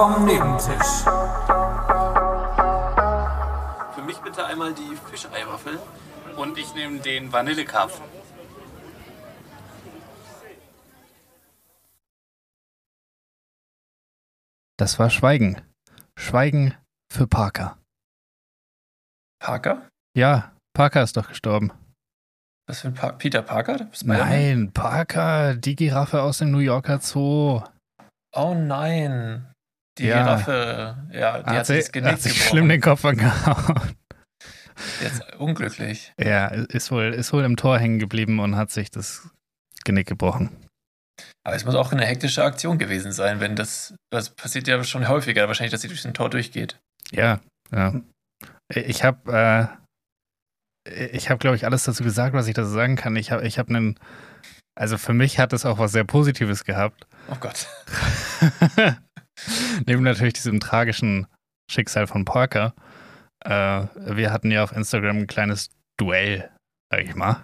vom Nebentisch. Für mich bitte einmal die Fischeiwaffel und ich nehme den Vanillekarpfen. Das war Schweigen. Schweigen für Parker. Parker? Ja, Parker ist doch gestorben. Was für ein pa Peter Parker? Nein, Parker, die Giraffe aus dem New Yorker Zoo. Oh nein. Die Ja. Giraffe, ja, die hat, hat, sich sie, das Genick hat sich schlimm den Kopf angehauen. Jetzt unglücklich. Ja, ist wohl, ist wohl im Tor hängen geblieben und hat sich das Genick gebrochen. Aber es muss auch eine hektische Aktion gewesen sein, wenn das, das passiert ja schon häufiger, wahrscheinlich, dass sie durch ein Tor durchgeht. Ja, ja. Ich habe, äh, ich habe, glaube ich, alles dazu gesagt, was ich dazu sagen kann. Ich habe, ich habe einen, also für mich hat es auch was sehr Positives gehabt. Oh Gott. Neben natürlich diesem tragischen Schicksal von Parker. Äh, wir hatten ja auf Instagram ein kleines Duell, sag ich mal.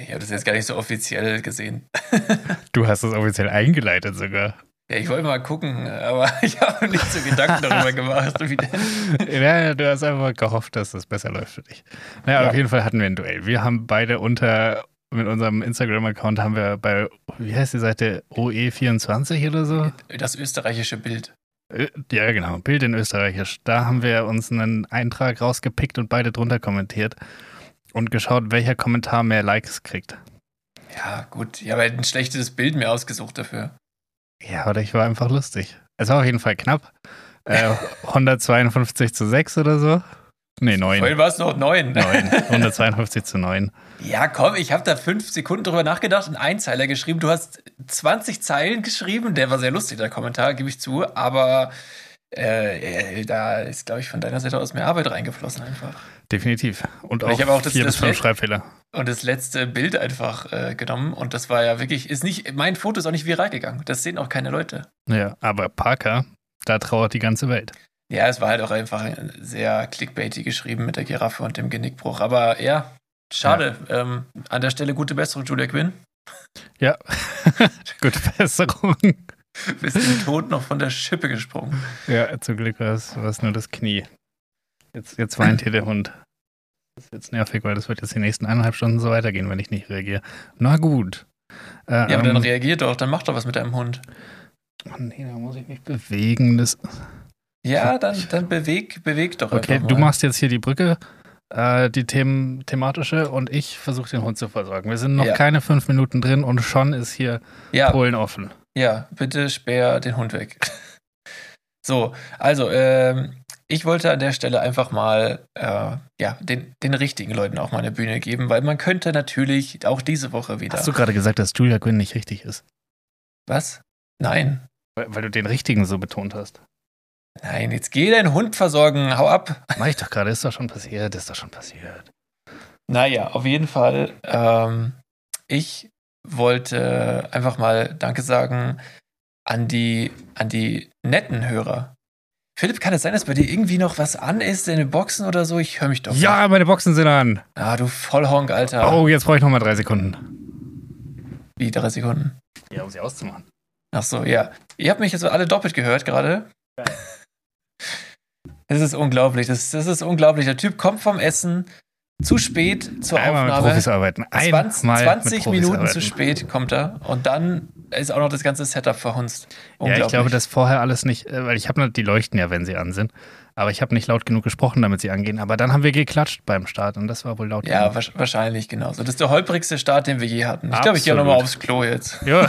Ich habe das jetzt gar nicht so offiziell gesehen. Du hast es offiziell eingeleitet sogar. Ja, ich wollte mal gucken, aber ich habe nicht so Gedanken darüber gemacht. Ja, du hast einfach gehofft, dass das besser läuft für dich. Naja, Ja. auf jeden Fall hatten wir ein Duell. Wir haben beide unter, mit unserem Instagram-Account haben wir bei, wie heißt die Seite, OE24 oder so? Das österreichische Bild. Ja, genau, Bild in Österreichisch. Da haben wir uns einen Eintrag rausgepickt und beide drunter kommentiert und geschaut, welcher Kommentar mehr Likes kriegt. Ja, gut. Ich habe halt ein schlechtes Bild mir ausgesucht dafür. Ja, oder ich war einfach lustig. Es war auf jeden Fall knapp. Äh, 152 zu 6 oder so. Nee, 9. Vorhin war es noch neun. 9. 152 zu 9. Ja, komm, ich habe da fünf Sekunden drüber nachgedacht, einen Einzeiler geschrieben. Du hast 20 Zeilen geschrieben. Der war sehr lustig, der Kommentar, gebe ich zu. Aber äh, äh, da ist, glaube ich, von deiner Seite aus mehr Arbeit reingeflossen einfach. Definitiv. Und Und auch ich habe auch das- vier das bis fünf Schreibfehler. Und das letzte Bild einfach äh, genommen. Und das war ja wirklich, ist nicht, mein Foto ist auch nicht viral gegangen. Das sehen auch keine Leute. Ja, aber Parker, da trauert die ganze Welt. Ja, es war halt auch einfach sehr clickbaity geschrieben mit der Giraffe und dem Genickbruch. Aber ja, schade. Ähm, an der Stelle gute Besserung, Julia Quinn. Ja, gute Besserung. Bist im Tod noch von der Schippe gesprungen. Ja, zum Glück war es nur das Knie. Jetzt, jetzt weint hier der Hund. Das ist jetzt nervig, weil das wird jetzt die nächsten eineinhalb Stunden so weitergehen, wenn ich nicht reagiere. Na gut. Äh, Ja, aber dann ähm, reagier doch, dann mach doch was mit deinem Hund. oh nee, da muss ich mich bewegen. Das, Ja, dann, dann beweg, beweg doch okay, du machst jetzt hier die Brücke, äh, die Themen, thematische, und ich versuche den Hund zu versorgen. Wir sind noch Ja. keine fünf Minuten drin und schon ist hier Ja, Polen offen. ja, bitte sperr den Hund weg. So, also, ähm, ich wollte an der Stelle einfach mal äh, ja, den, den richtigen Leuten auch mal eine Bühne geben, weil man könnte natürlich auch diese Woche wieder. Hast du gerade gesagt, dass Julia Quinn nicht richtig ist? Was? Nein. Weil, weil du den richtigen so betont hast. Nein, jetzt geh deinen Hund versorgen, hau ab. Mach ich doch gerade, ist doch schon passiert, ist doch schon passiert. Naja, auf jeden Fall. Ähm, ich wollte einfach mal Danke sagen an die, an die netten Hörer. Philipp, kann es sein, dass bei dir irgendwie noch was an ist in den Boxen oder so? Ich höre mich doch. Ja, meine Boxen sind an. Ah, du Vollhonk, Alter. Oh, jetzt brauche ich noch mal drei Sekunden. Wie, drei Sekunden? Ja, um sie auszumachen. Ach so, ja. Ihr habt mich jetzt alle doppelt gehört gerade. Das ist unglaublich. Das, das ist unglaublich. Der Typ kommt vom Essen zu spät zur Einmal mit Aufnahme. Profis arbeiten. Einmal 20, mit 20 Profis Minuten arbeiten. zu spät kommt er und dann ist auch noch das ganze Setup verhunzt. Ja, ich glaube, dass vorher alles nicht, äh, weil ich habe die leuchten ja, wenn sie an sind. Aber ich habe nicht laut genug gesprochen, damit sie angehen. Aber dann haben wir geklatscht beim Start und das war wohl laut Ja, genug. wahrscheinlich genauso. Das ist der holprigste Start, den wir je hatten. Ich glaube, ich gehe nochmal aufs Klo jetzt. Ja,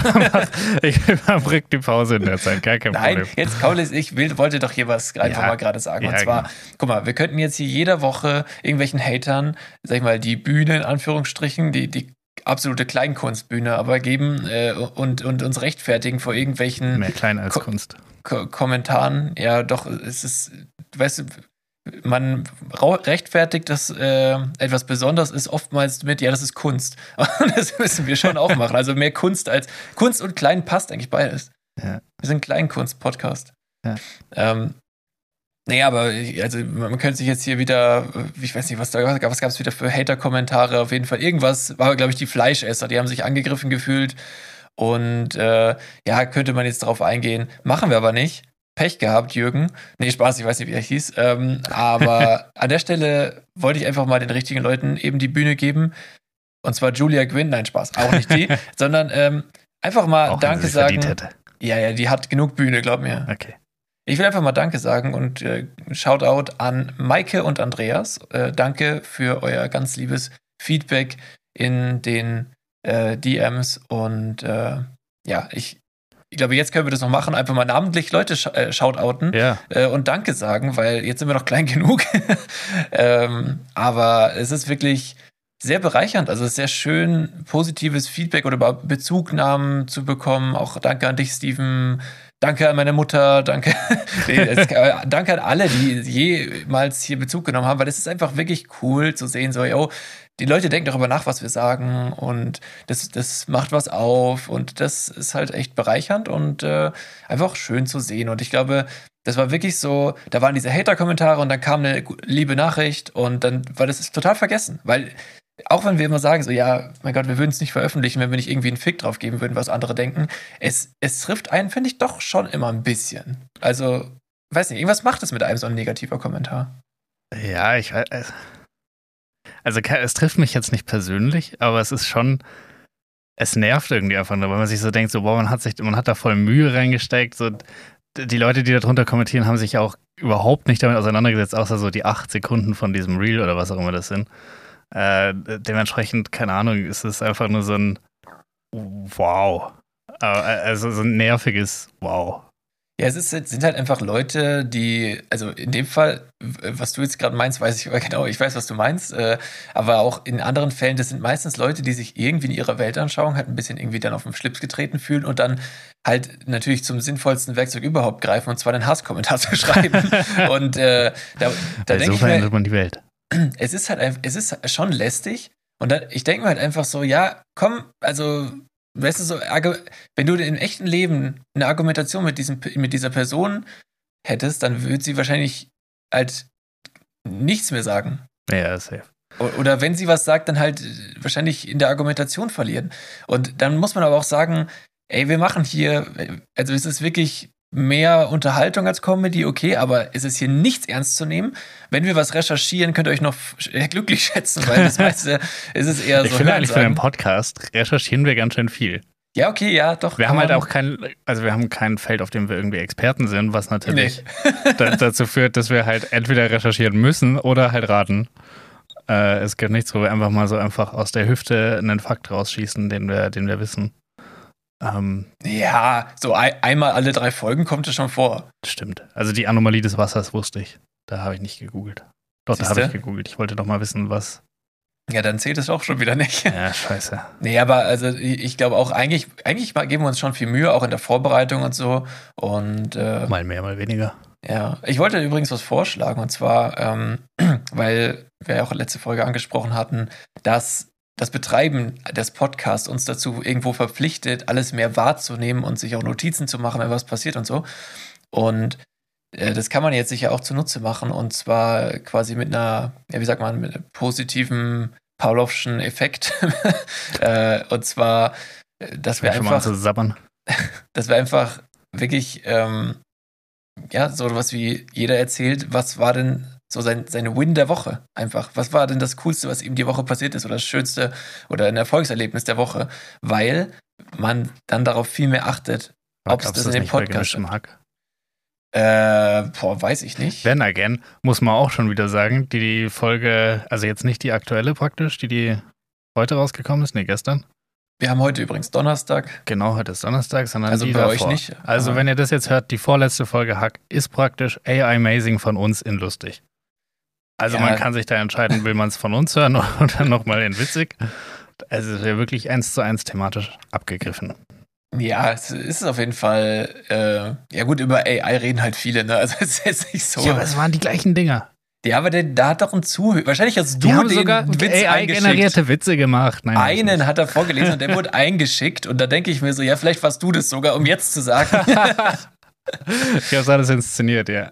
ich verbrück die Pause in der Zeit, gar kein Nein, Problem. jetzt Paul, ich will, wollte doch hier was einfach Ja. mal gerade sagen. Ja, und zwar, genau. guck mal, wir könnten jetzt hier jede Woche irgendwelchen Hatern, sag ich mal, die Bühne in Anführungsstrichen, die, die absolute Kleinkunstbühne, aber geben äh, und, und uns rechtfertigen vor irgendwelchen Mehr klein als Ko- Kunst. Ko Kommentaren. Ja, doch, es ist, weißt du, man rechtfertigt, dass äh, etwas besonders ist, oftmals mit, ja, das ist Kunst. Und das müssen wir schon auch machen. Also mehr Kunst als Kunst und klein passt eigentlich beides. Ja. Wir sind ein Kleinkunst-Podcast. Ja. Ähm, nee, aber also man könnte sich jetzt hier wieder, ich weiß nicht, was da was gab es wieder für Hater-Kommentare. Auf jeden Fall irgendwas war, glaube ich, die Fleischesser. Die haben sich angegriffen gefühlt. Und äh, ja, könnte man jetzt darauf eingehen. Machen wir aber nicht. Pech gehabt, Jürgen. Nee, Spaß, ich weiß nicht, wie er hieß. Ähm, aber an der Stelle wollte ich einfach mal den richtigen Leuten eben die Bühne geben. Und zwar Julia Gwynn, nein, Spaß, auch nicht die, sondern ähm, einfach mal auch Danke sagen. Ja, ja, die hat genug Bühne, glaub mir. Okay. Ich will einfach mal Danke sagen und äh, Shoutout an Maike und Andreas. Äh, danke für euer ganz liebes Feedback in den äh, DMs und äh, ja, ich, ich glaube, jetzt können wir das noch machen, einfach mal namentlich Leute sch äh, shoutouten ja. äh, und Danke sagen, weil jetzt sind wir noch klein genug. ähm, aber es ist wirklich sehr bereichernd. Also es ist sehr schön, positives Feedback oder Bezugnahmen zu bekommen. Auch danke an dich, Steven. Danke an meine Mutter, danke, danke an alle, die jemals hier Bezug genommen haben, weil es ist einfach wirklich cool zu sehen, so, yo, die Leute denken darüber nach, was wir sagen und das, das macht was auf und das ist halt echt bereichernd und äh, einfach schön zu sehen. Und ich glaube, das war wirklich so, da waren diese Hater-Kommentare und dann kam eine liebe Nachricht und dann war das total vergessen, weil auch wenn wir immer sagen, so, ja, mein Gott, wir würden es nicht veröffentlichen, wenn wir nicht irgendwie einen Fick drauf geben würden, was andere denken, es, es trifft einen, finde ich, doch schon immer ein bisschen. Also, weiß nicht, irgendwas macht es mit einem so ein negativer Kommentar. Ja, ich weiß. Äh, also, es trifft mich jetzt nicht persönlich, aber es ist schon, es nervt irgendwie einfach nur, weil man sich so denkt, so, boah, man hat sich, man hat da voll Mühe reingesteckt, so, die Leute, die darunter kommentieren, haben sich auch überhaupt nicht damit auseinandergesetzt, außer so die acht Sekunden von diesem Reel oder was auch immer das sind. Äh, dementsprechend, keine Ahnung, ist es einfach nur so ein Wow. Äh, also so ein nerviges Wow. Ja, es ist, sind halt einfach Leute, die, also in dem Fall, was du jetzt gerade meinst, weiß ich genau, ich weiß, was du meinst, äh, aber auch in anderen Fällen, das sind meistens Leute, die sich irgendwie in ihrer Weltanschauung halt ein bisschen irgendwie dann auf den Schlips getreten fühlen und dann halt natürlich zum sinnvollsten Werkzeug überhaupt greifen und zwar den Hasskommentar zu schreiben. und äh, da, da denke so ich verändert man die Welt es ist halt es ist schon lästig. Und dann, ich denke mir halt einfach so, ja, komm, also, weißt du, so, wenn du im echten Leben eine Argumentation mit, diesem, mit dieser Person hättest, dann würde sie wahrscheinlich halt nichts mehr sagen. Ja, safe. Oder wenn sie was sagt, dann halt wahrscheinlich in der Argumentation verlieren. Und dann muss man aber auch sagen, ey, wir machen hier, also es ist wirklich mehr Unterhaltung als Comedy, okay, aber es ist hier nichts ernst zu nehmen. Wenn wir was recherchieren, könnt ihr euch noch glücklich schätzen, weil das meiste ist es eher ich so. Ich finde eigentlich für einen Podcast recherchieren wir ganz schön viel. Ja, okay, ja, doch. Wir haben halt auch kein, also wir haben kein Feld, auf dem wir irgendwie Experten sind, was natürlich nee. dazu führt, dass wir halt entweder recherchieren müssen oder halt raten. Äh, es gibt nichts, wo wir einfach mal so einfach aus der Hüfte einen Fakt rausschießen, den wir, den wir wissen. Ähm, ja, so ein, einmal alle drei Folgen kommt es schon vor. Stimmt. Also die Anomalie des Wassers wusste ich. Da habe ich nicht gegoogelt. Doch, Siehste? da habe ich gegoogelt. Ich wollte doch mal wissen, was. Ja, dann zählt es auch schon wieder nicht. Ja, scheiße. Nee, aber also ich glaube auch, eigentlich, eigentlich geben wir uns schon viel Mühe, auch in der Vorbereitung und so. Und äh, mal mehr, mal weniger. Ja, ich wollte übrigens was vorschlagen, und zwar, ähm, weil wir ja auch letzte Folge angesprochen hatten, dass das Betreiben des Podcasts uns dazu irgendwo verpflichtet, alles mehr wahrzunehmen und sich auch Notizen zu machen, wenn was passiert und so. Und äh, das kann man jetzt sicher auch zunutze machen und zwar quasi mit einer, ja, wie sagt man, mit einem positiven Pavlovschen Effekt. äh, und zwar, äh, dass wir einfach, dass wir einfach wirklich, ähm, ja, so was wie jeder erzählt, was war denn so sein, seine Win der Woche einfach. Was war denn das Coolste, was ihm die Woche passiert ist oder das Schönste oder ein Erfolgserlebnis der Woche? Weil man dann darauf viel mehr achtet, ob es das in dem Podcast Hack? Äh, boah, weiß ich nicht. Then again, muss man auch schon wieder sagen, die, die Folge, also jetzt nicht die aktuelle praktisch, die die heute rausgekommen ist, nee, gestern. Wir haben heute übrigens Donnerstag. Genau, heute ist Donnerstag, sondern also die bei davor. euch nicht. Also wenn ihr das jetzt hört, die vorletzte Folge Hack ist praktisch AI Amazing von uns in lustig. Also ja. man kann sich da entscheiden, will man es von uns hören oder nochmal in witzig. Also es ist ja wirklich eins zu eins thematisch abgegriffen. Ja, es ist auf jeden Fall, äh, ja gut, über AI reden halt viele, ne? Also es ist jetzt nicht so. Ja, aber es waren die gleichen Dinger. Ja, aber der, da hat doch ein Zuhörer. Wahrscheinlich hast du die haben den sogar Witz AI-generierte Witze gemacht. Nein, Einen hat er vorgelesen und der wurde eingeschickt. Und da denke ich mir so, ja, vielleicht warst du das sogar, um jetzt zu sagen. ich habe alles inszeniert, ja.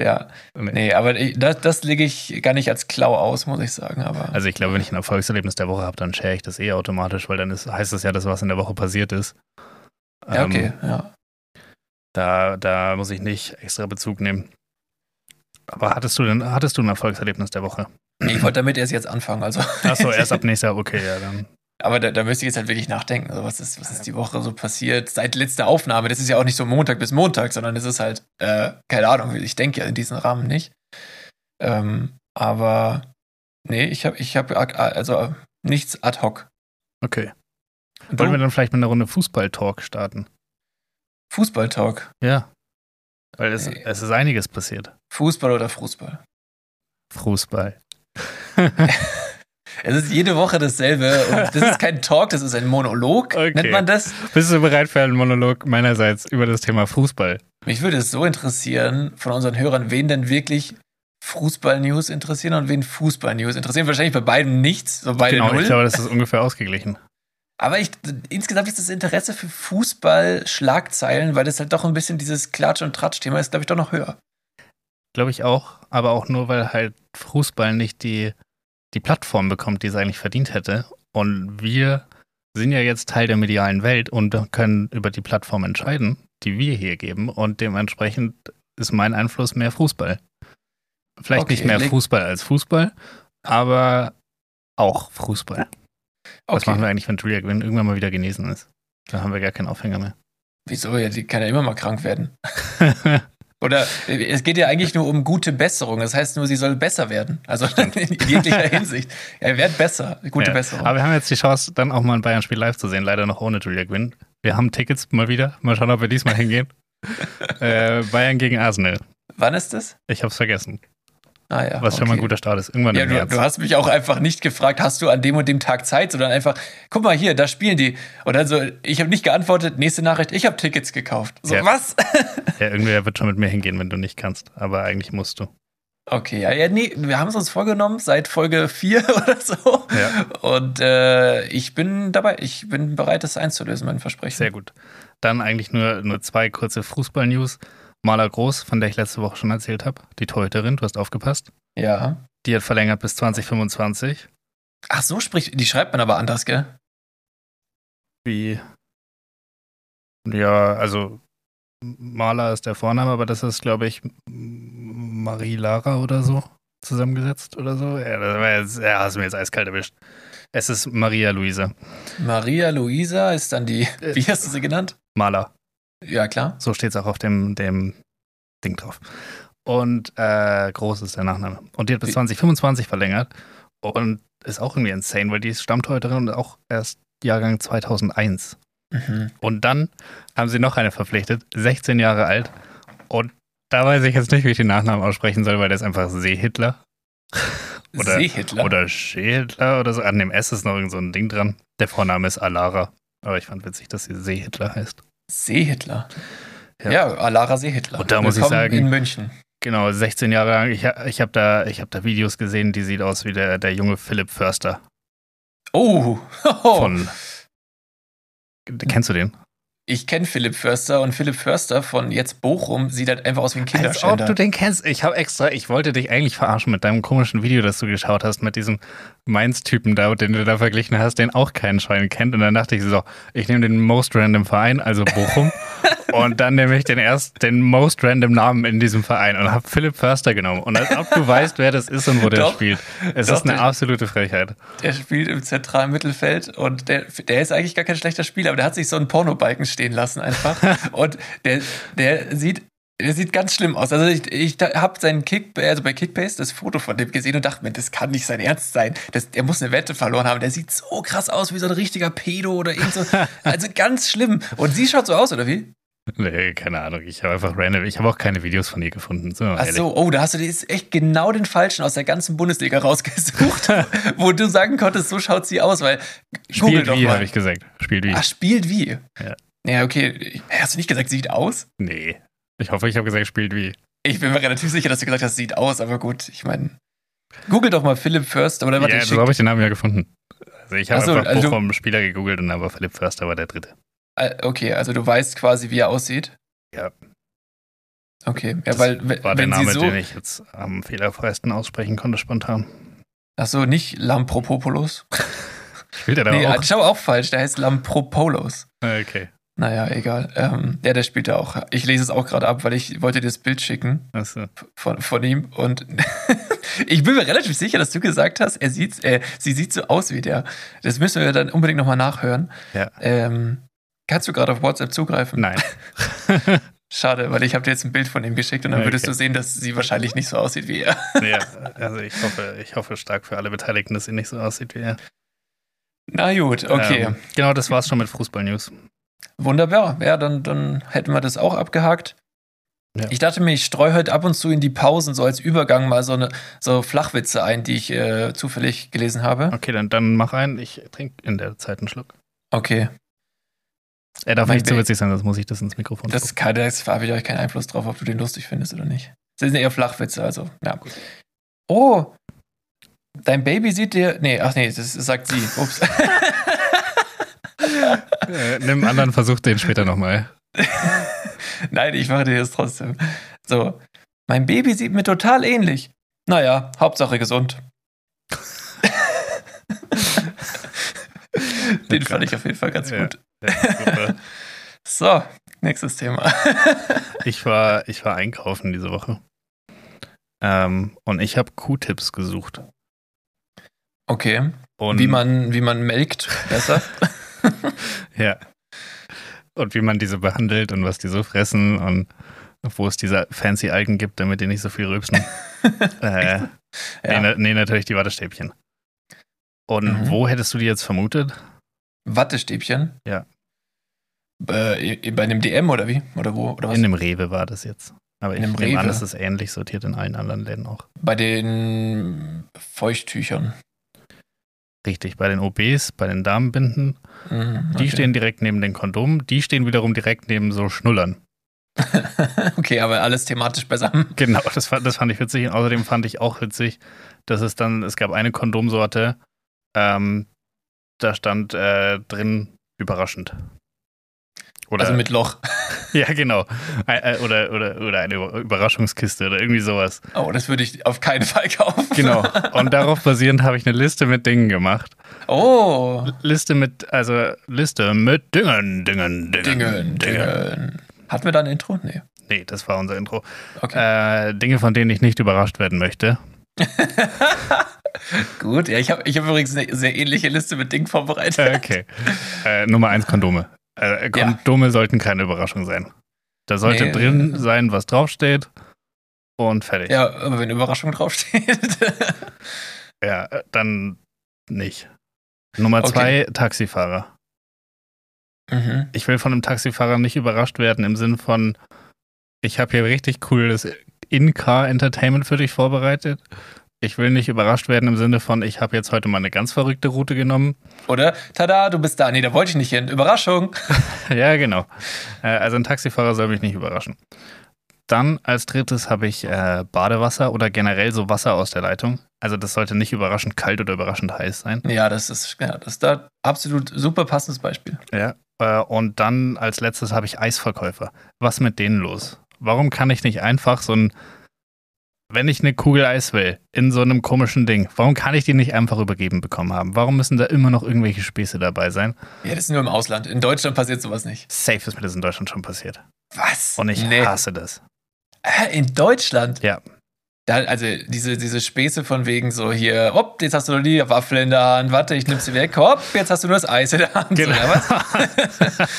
Ja. Nee, aber das, das lege ich gar nicht als Klau aus, muss ich sagen. Aber, also ich glaube, wenn ich ein Erfolgserlebnis der Woche habe, dann share ich das eh automatisch, weil dann ist, heißt das ja, dass was in der Woche passiert ist. Ja, okay, ähm, ja. Da, da muss ich nicht extra Bezug nehmen. Aber hattest du denn, hattest du ein Erfolgserlebnis der Woche? Ich wollte damit erst jetzt anfangen. Also. Achso, erst ab nächstes Jahr, okay, ja, dann. Aber da, da müsste ich jetzt halt wirklich nachdenken. Also was, ist, was ist die Woche so passiert seit letzter Aufnahme? Das ist ja auch nicht so Montag bis Montag, sondern es ist halt, äh, keine Ahnung, ich denke ja in diesem Rahmen nicht. Ähm, aber nee, ich habe ich hab, also nichts ad hoc. Okay. Wollen wir dann vielleicht mit einer Runde Fußball-Talk starten? Fußball-Talk? Ja. Weil es, nee. es ist einiges passiert. Fußball oder Fußball? Fußball. es ist jede Woche dasselbe. Und das ist kein Talk, das ist ein Monolog, okay. nennt man das. Bist du bereit für einen Monolog meinerseits über das Thema Fußball? Mich würde es so interessieren von unseren Hörern, wen denn wirklich Fußball-News interessieren und wen Fußball-News interessieren. Wahrscheinlich bei beiden nichts. So beide genau, null. ich glaube, das ist ungefähr ausgeglichen. Aber ich, insgesamt ist das Interesse für Fußball-Schlagzeilen, weil das halt doch ein bisschen dieses Klatsch- und Tratsch-Thema ist, glaube ich, doch noch höher. Glaube ich auch, aber auch nur, weil halt Fußball nicht die, die Plattform bekommt, die es eigentlich verdient hätte. Und wir sind ja jetzt Teil der medialen Welt und können über die Plattform entscheiden, die wir hier geben. Und dementsprechend ist mein Einfluss mehr Fußball. Vielleicht okay, nicht mehr Fußball als Fußball, aber auch Fußball. Was machen wir eigentlich, wenn Julia Gwynn irgendwann mal wieder genesen ist? Da haben wir gar keinen Aufhänger mehr. Wieso? Ja, die kann ja immer mal krank werden. Oder es geht ja eigentlich nur um gute Besserung. Das heißt nur, sie soll besser werden. Also in jeglicher Hinsicht. Er wird besser. Gute ja, Besserung. Aber wir haben jetzt die Chance, dann auch mal ein Bayern-Spiel live zu sehen. Leider noch ohne Julia Gwynn. Wir haben Tickets mal wieder. Mal schauen, ob wir diesmal hingehen. äh, Bayern gegen Arsenal. Wann ist das? Ich hab's vergessen. Ah, ja, Was okay. schon mal ein guter Start ist. Irgendwann ja, im du, du, hast mich auch einfach nicht gefragt, hast du an dem und dem Tag Zeit, sondern einfach, guck mal hier, da spielen die. Und dann so, ich habe nicht geantwortet, nächste Nachricht, ich habe Tickets gekauft. So, ja. was? ja, irgendwer wird schon mit mir hingehen, wenn du nicht kannst. Aber eigentlich musst du. Okay, ja, ja, nee, wir haben es uns vorgenommen seit Folge 4 oder so. Ja. Und äh, ich bin dabei, ich bin bereit, das einzulösen, mein Versprechen. Sehr gut. Dann eigentlich nur, nur zwei kurze Fußball-News. Maler Groß, von der ich letzte Woche schon erzählt habe, die Torhüterin, du hast aufgepasst. Ja. Die hat verlängert bis 2025. Ach so, sprich, die schreibt man aber anders, gell? Wie? Ja, also Maler ist der Vorname, aber das ist, glaube ich, Marie Lara oder so zusammengesetzt oder so. Ja, das jetzt, ja, hast du mir jetzt eiskalt erwischt. Es ist Maria Luisa. Maria Luisa ist dann die, äh, wie hast du sie genannt? Maler. Ja, klar. So steht es auch auf dem, dem Ding drauf. Und äh, groß ist der Nachname. Und die hat bis 2025 verlängert. Und ist auch irgendwie insane, weil die ist Stammtorhüterin und auch erst Jahrgang 2001. Mhm. Und dann haben sie noch eine verpflichtet, 16 Jahre alt. Und da weiß ich jetzt nicht, wie ich den Nachnamen aussprechen soll, weil der ist einfach Seehitler. oder, Seehitler? Oder Schehitler oder so. An dem S ist noch irgend so ein Ding dran. Der Vorname ist Alara. Aber ich fand witzig, dass sie Seehitler heißt. Seehitler. Ja, ja Alara Seehitler. Und da muss ich sagen, in München. Genau, 16 Jahre lang. Ich, ich habe da, hab da Videos gesehen, die sieht aus wie der, der junge Philipp Förster. Oh. Von. Kennst du den? Ich kenne Philipp Förster und Philipp Förster von jetzt Bochum sieht halt einfach aus wie ein Kinderschänder. Als ob du den kennst. Ich habe extra, ich wollte dich eigentlich verarschen mit deinem komischen Video, das du geschaut hast, mit diesem Mainz-Typen da, den du da verglichen hast, den auch kein Schwein kennt. Und dann dachte ich so, ich nehme den most random Verein, also Bochum. und dann nehme ich den erst den most random Namen in diesem Verein und habe Philipp Förster genommen. Und als ob du weißt, wer das ist und wo der doch, spielt. Es doch, ist eine absolute Frechheit. Der spielt im zentralen Mittelfeld und der, der ist eigentlich gar kein schlechter Spieler, aber der hat sich so einen Pornobalken stehen lassen einfach. und der, der sieht der sieht ganz schlimm aus. Also ich, ich habe seinen Kick, also bei Kickbase das Foto von dem gesehen und dachte mir, das kann nicht sein Ernst sein. Das, der muss eine Wette verloren haben. Der sieht so krass aus wie so ein richtiger Pedo oder irgend so. Also ganz schlimm. Und sie schaut so aus, oder wie? Nee, keine Ahnung. Ich habe einfach random. Ich habe auch keine Videos von ihr gefunden. So, Ach so, oh, da hast du jetzt echt genau den falschen aus der ganzen Bundesliga rausgesucht, wo du sagen konntest, so schaut sie aus, weil spielt wie, habe ich gesagt. Spielt wie. Ach, spielt wie. Ja. Ja, okay. Hast du nicht gesagt, sieht aus? Nee. Ich hoffe, ich habe gesagt, spielt wie. Ich bin mir relativ sicher, dass du gesagt hast, sieht aus, aber gut, ich meine. Google doch mal Philipp Förster oder was Ja, so habe ich den Namen ja gefunden. Also ich habe so, einfach also Bochum Spieler gegoogelt und dann war Philipp Förster war der dritte. Okay, also du weißt quasi, wie er aussieht? Ja. Okay, ja, das weil war der Name, so den ich jetzt am fehlerfreisten aussprechen konnte spontan. Ach so, nicht Lampropopoulos? Spielt er da nee, auch? Schau auch falsch, der heißt Lampropoulos. Okay. Naja, egal. Ähm, ja, der spielt da auch. Ich lese es auch gerade ab, weil ich wollte dir das Bild schicken Achso. von, von ihm. Und ich bin mir relativ sicher, dass du gesagt hast, er sieht, äh, sie sieht so aus wie der. Das müssen wir dann unbedingt nochmal nachhören. Ja. Ähm, kannst du gerade auf WhatsApp zugreifen? Nein. Schade, weil ich habe dir jetzt ein Bild von ihm geschickt und dann würdest Okay. du sehen, dass sie wahrscheinlich nicht so aussieht wie er. ja, also ich hoffe, ich hoffe stark für alle Beteiligten, dass sie nicht so aussieht wie er. Na gut, okay. Ähm, genau, das war's schon mit Fußball-News. Wunderbar. Ja, dann, dann hätten wir das auch abgehakt. Ja. Ich dachte mir, ich streue heute ab und zu in die Pausen so als Übergang mal so eine so Flachwitze ein, die ich äh, zufällig gelesen habe. Okay, dann, dann mach einen. Ich trinke in der Zeit einen Schluck. Okay. Er darf nicht zu witzig sein, sonst muss ich das ins Mikrofon Das, kann, das habe ich euch keinen Einfluss drauf, ob du den lustig findest oder nicht. Das sind eher Flachwitze, also, ja. Oh, dein Baby sieht dir. Nee, ach nee, das sagt sie. Ups. äh, nimm einen anderen Versuch, den später nochmal. Nein, ich mache dir das trotzdem. So, mein Baby sieht mir total ähnlich. Naja, Hauptsache gesund. Den fand ich auf jeden Fall ganz Ja. gut. Ja. So, nächstes Thema. ich, war, ich war einkaufen diese Woche. Ähm, und ich habe Q-Tips gesucht. Okay, Und, wie man, wie man melkt, besser. Ja. Und wie man diese behandelt und was die so fressen und wo es diese fancy Algen gibt, damit die nicht so viel rülpsen. äh, nee, ja. na, nee, natürlich die Wattestäbchen. Und Mhm. wo hättest du die jetzt vermutet? Wattestäbchen. Ja. Äh, bei einem DM oder wie? Oder wo? Oder was? In einem Rewe war das jetzt. Aber In ich nehme an, Rewe? es ist ähnlich sortiert in allen anderen Läden auch. bei den Feuchttüchern. Richtig, bei den OBs, bei den Damenbinden, Mhm, die okay. stehen direkt neben den Kondomen, die stehen wiederum direkt neben so Schnullern. okay, aber alles thematisch beisammen. Genau, das fand, das fand ich witzig. Und außerdem fand ich auch witzig, dass es dann, es gab eine Kondomsorte, ähm, da stand äh, drin überraschend. Oder, Also mit Loch. ja, genau. Äh, Oder, oder, oder eine Überraschungskiste oder irgendwie sowas. Oh, das würde ich auf keinen Fall kaufen. Genau. Und darauf basierend habe ich eine Liste mit Dingen gemacht. Oh, Liste mit, also Liste mit Dingen, Dingen, Dingen. Dingen, Dingen. Hatten wir da ein Intro? Nee. Nee, das war unser Intro. Okay. Äh, Dinge, von denen ich nicht überrascht werden möchte. Gut, ja, ich habe ich hab übrigens eine sehr ähnliche Liste mit Dingen vorbereitet. Okay. äh, Nummer eins, Kondome. Äh, Ja. Kondome sollten keine Überraschung sein. Da sollte Nee. drin sein, was draufsteht. Und fertig. Ja, aber wenn Überraschung draufsteht. Ja, äh, dann nicht. Nummer Okay. zwei, Taxifahrer. mhm. Ich will von einem Taxifahrer nicht überrascht werden im Sinn von, ich habe hier richtig cooles In-Car-Entertainment für dich vorbereitet. Ich will nicht überrascht werden im Sinne von, ich habe jetzt heute mal eine ganz verrückte Route genommen. Oder, tada, du bist da. Nee, da wollte ich nicht hin. Überraschung. Ja, genau. Äh, also ein Taxifahrer soll mich nicht überraschen. Dann als drittes habe ich äh, Badewasser oder generell so Wasser aus der Leitung. Also das sollte nicht überraschend kalt oder überraschend heiß sein. Ja, das ist, ja, das ist da absolut super passendes Beispiel. Ja. Äh, und dann als letztes habe ich Eisverkäufer. Was mit denen los? Warum kann ich nicht einfach so ein, wenn ich eine Kugel Eis will, in so einem komischen Ding, warum kann ich die nicht einfach übergeben bekommen haben? Warum müssen da immer noch irgendwelche Späße dabei sein? Ja, das ist nur im Ausland. In Deutschland passiert sowas nicht. Safe ist mir das in Deutschland schon passiert. Was? Und ich Nee. hasse das. In Deutschland? Ja. Da, also diese, diese Späße von wegen so hier, hopp, jetzt hast du nur die Waffel in der Hand, warte, ich nimm sie weg, hopp, jetzt hast du nur das Eis in der Hand. Genau. So, ja,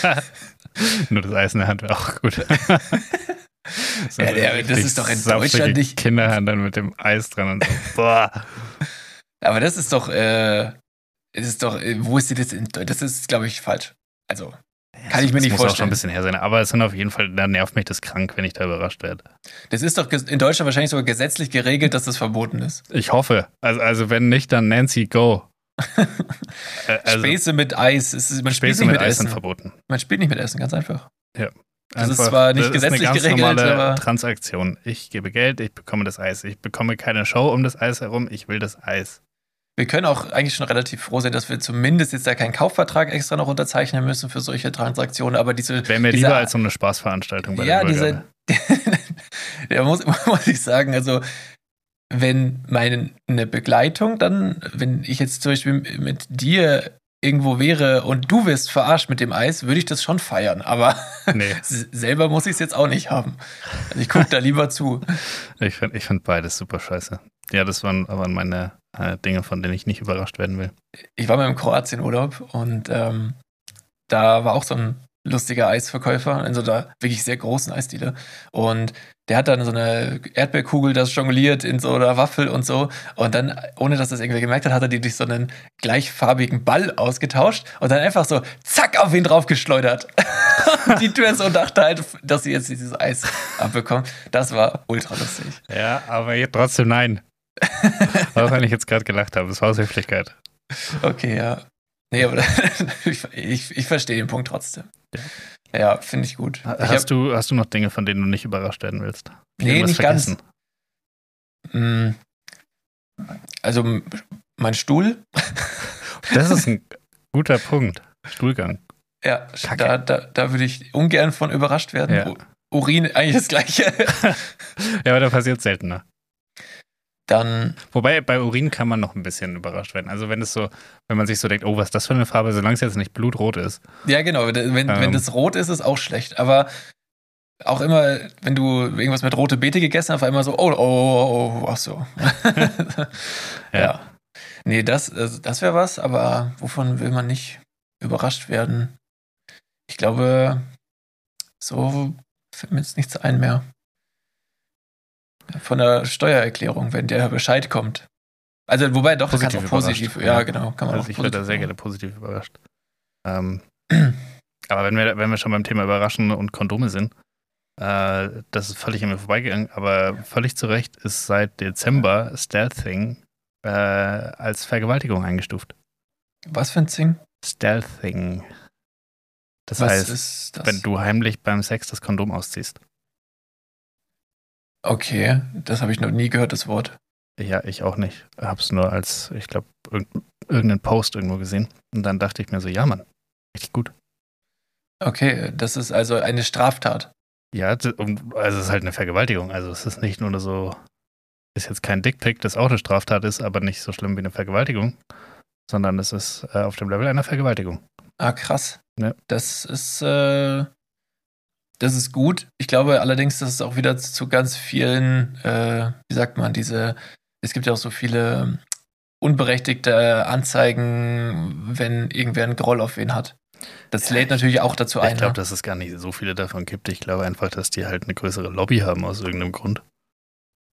was? Nur das Eis in der Hand wäre auch gut. So Ja, der- das ist doch in Deutschland nicht- Kinderhand dann mit dem Eis dran und so. Boah. Aber das ist doch, äh, das ist doch, äh, wo ist die das in, das ist, glaube ich, falsch. Also, Kann ich mir das nicht muss auch schon vorstellen. ein bisschen her sein. Aber es sind auf jeden Fall, da nervt mich das krank, wenn ich da überrascht werde. das ist doch in Deutschland wahrscheinlich sogar gesetzlich geregelt, dass das verboten ist. Ich hoffe. Also, also wenn nicht, dann Nancy, go. Äh, also, Späße mit Eis, es ist, man Späße mit mit Eis sind verboten. Man spielt nicht mit Essen, ganz einfach. Das ist Einfach- zwar nicht das gesetzlich ist eine ganz geregelt, normale aber- Transaktion. Ich gebe Geld, ich bekomme das Eis. Ich bekomme keine Show um das Eis herum, ich will das Eis. Wir können auch eigentlich schon relativ froh sein, dass wir zumindest jetzt da keinen Kaufvertrag extra noch unterzeichnen müssen für solche Transaktionen, aber diese. Wäre mir diese, lieber als so eine Spaßveranstaltung bei Ja, der diese. ja, muss, muss ich sagen, also, wenn meine eine Begleitung dann, wenn ich jetzt zum Beispiel mit dir irgendwo wäre und du wirst verarscht mit dem Eis, würde ich das schon feiern. Aber Nee. selber muss ich es jetzt auch nicht haben. Also ich gucke da lieber zu. Ich finde ich find beides super scheiße. Ja, das waren, waren meine äh, Dinge, von denen ich nicht überrascht werden will. Ich war mal im Kroatien-Urlaub und ähm, da war auch so ein lustiger Eisverkäufer in so einer wirklich sehr großen Eisdiele. Und der hat dann so eine Erdbeerkugel das jongliert in so einer Waffel und so. Und dann, ohne dass das irgendwer gemerkt hat, hat er die durch so einen gleichfarbigen Ball ausgetauscht und dann einfach so zack auf ihn draufgeschleudert. und die Tür so dachte halt, dass sie jetzt dieses Eis abbekommen. Das war ultra lustig. Ja, aber trotzdem nein. Auch wenn ich jetzt gerade gelacht habe, das war aus Höflichkeit. Okay, ja. Nee, aber ich, ich, ich verstehe den Punkt trotzdem. Ja. Ja, finde ich gut. Ich hab- Hast du, hast du noch Dinge, von denen du nicht überrascht werden willst? Nee, nicht ganz. vergessen? Mm, Also mein Stuhl, Das ist ein guter Punkt. Stuhlgang. ja, Kacke. da, da, da würde ich ungern von überrascht werden. Ja. Urin, eigentlich das gleiche. Ja, aber da passiert seltener. Dann, Wobei bei Urin kann man noch ein bisschen überrascht werden. Also wenn es so, wenn man sich so denkt, oh, was ist das für eine Farbe, solange es jetzt nicht blutrot ist. ja genau, wenn, wenn Ähm. das rot ist, ist auch schlecht. Aber auch immer, wenn du irgendwas mit rote Beete gegessen hast, war immer so, oh, oh, oh, oh ach so. Ja. ja. Nee, das, also das wäre was, aber wovon will man nicht überrascht werden? Ich glaube, so fällt mir jetzt nichts ein mehr. Von der Steuererklärung, wenn der Bescheid kommt. Also, wobei doch, das kann Positiv auch positiv. Ja, ja. genau. Kann man Also auch ich werde da positiv sehr gerne positiv überrascht. Ähm, aber wenn wir, wenn wir schon beim Thema Überraschen und Kondome sind, äh, das ist völlig an mir vorbeigegangen, aber völlig zu Recht ist seit Dezember Stealthing äh, als Vergewaltigung eingestuft. Was für ein Zing? Stealthing. Das Was heißt, das? wenn du heimlich beim Sex das Kondom ausziehst. Okay, das habe ich noch nie gehört, das Wort. Ja, ich auch nicht. Hab's nur als, ich glaube, irgendeinen Post irgendwo gesehen. Und dann dachte ich mir so, ja, Mann, richtig gut. Okay, das ist also eine Straftat. Ja, also es ist halt eine Vergewaltigung. Also es ist nicht nur so, ist jetzt kein Dickpick, das auch eine Straftat ist, aber nicht so schlimm wie eine Vergewaltigung, sondern es ist äh, auf dem Level einer Vergewaltigung. Ah, krass. Ja. Das ist, äh, das ist gut. Ich glaube allerdings, dass es auch wieder zu ganz vielen, äh, wie sagt man, diese, es gibt ja auch so viele unberechtigte Anzeigen, wenn irgendwer einen Groll auf wen hat. Das Ja, lädt ich- natürlich auch dazu ein. Ich glaube, ne? dass es gar nicht so viele davon gibt. Ich glaube einfach, dass die halt eine größere Lobby haben aus irgendeinem Grund.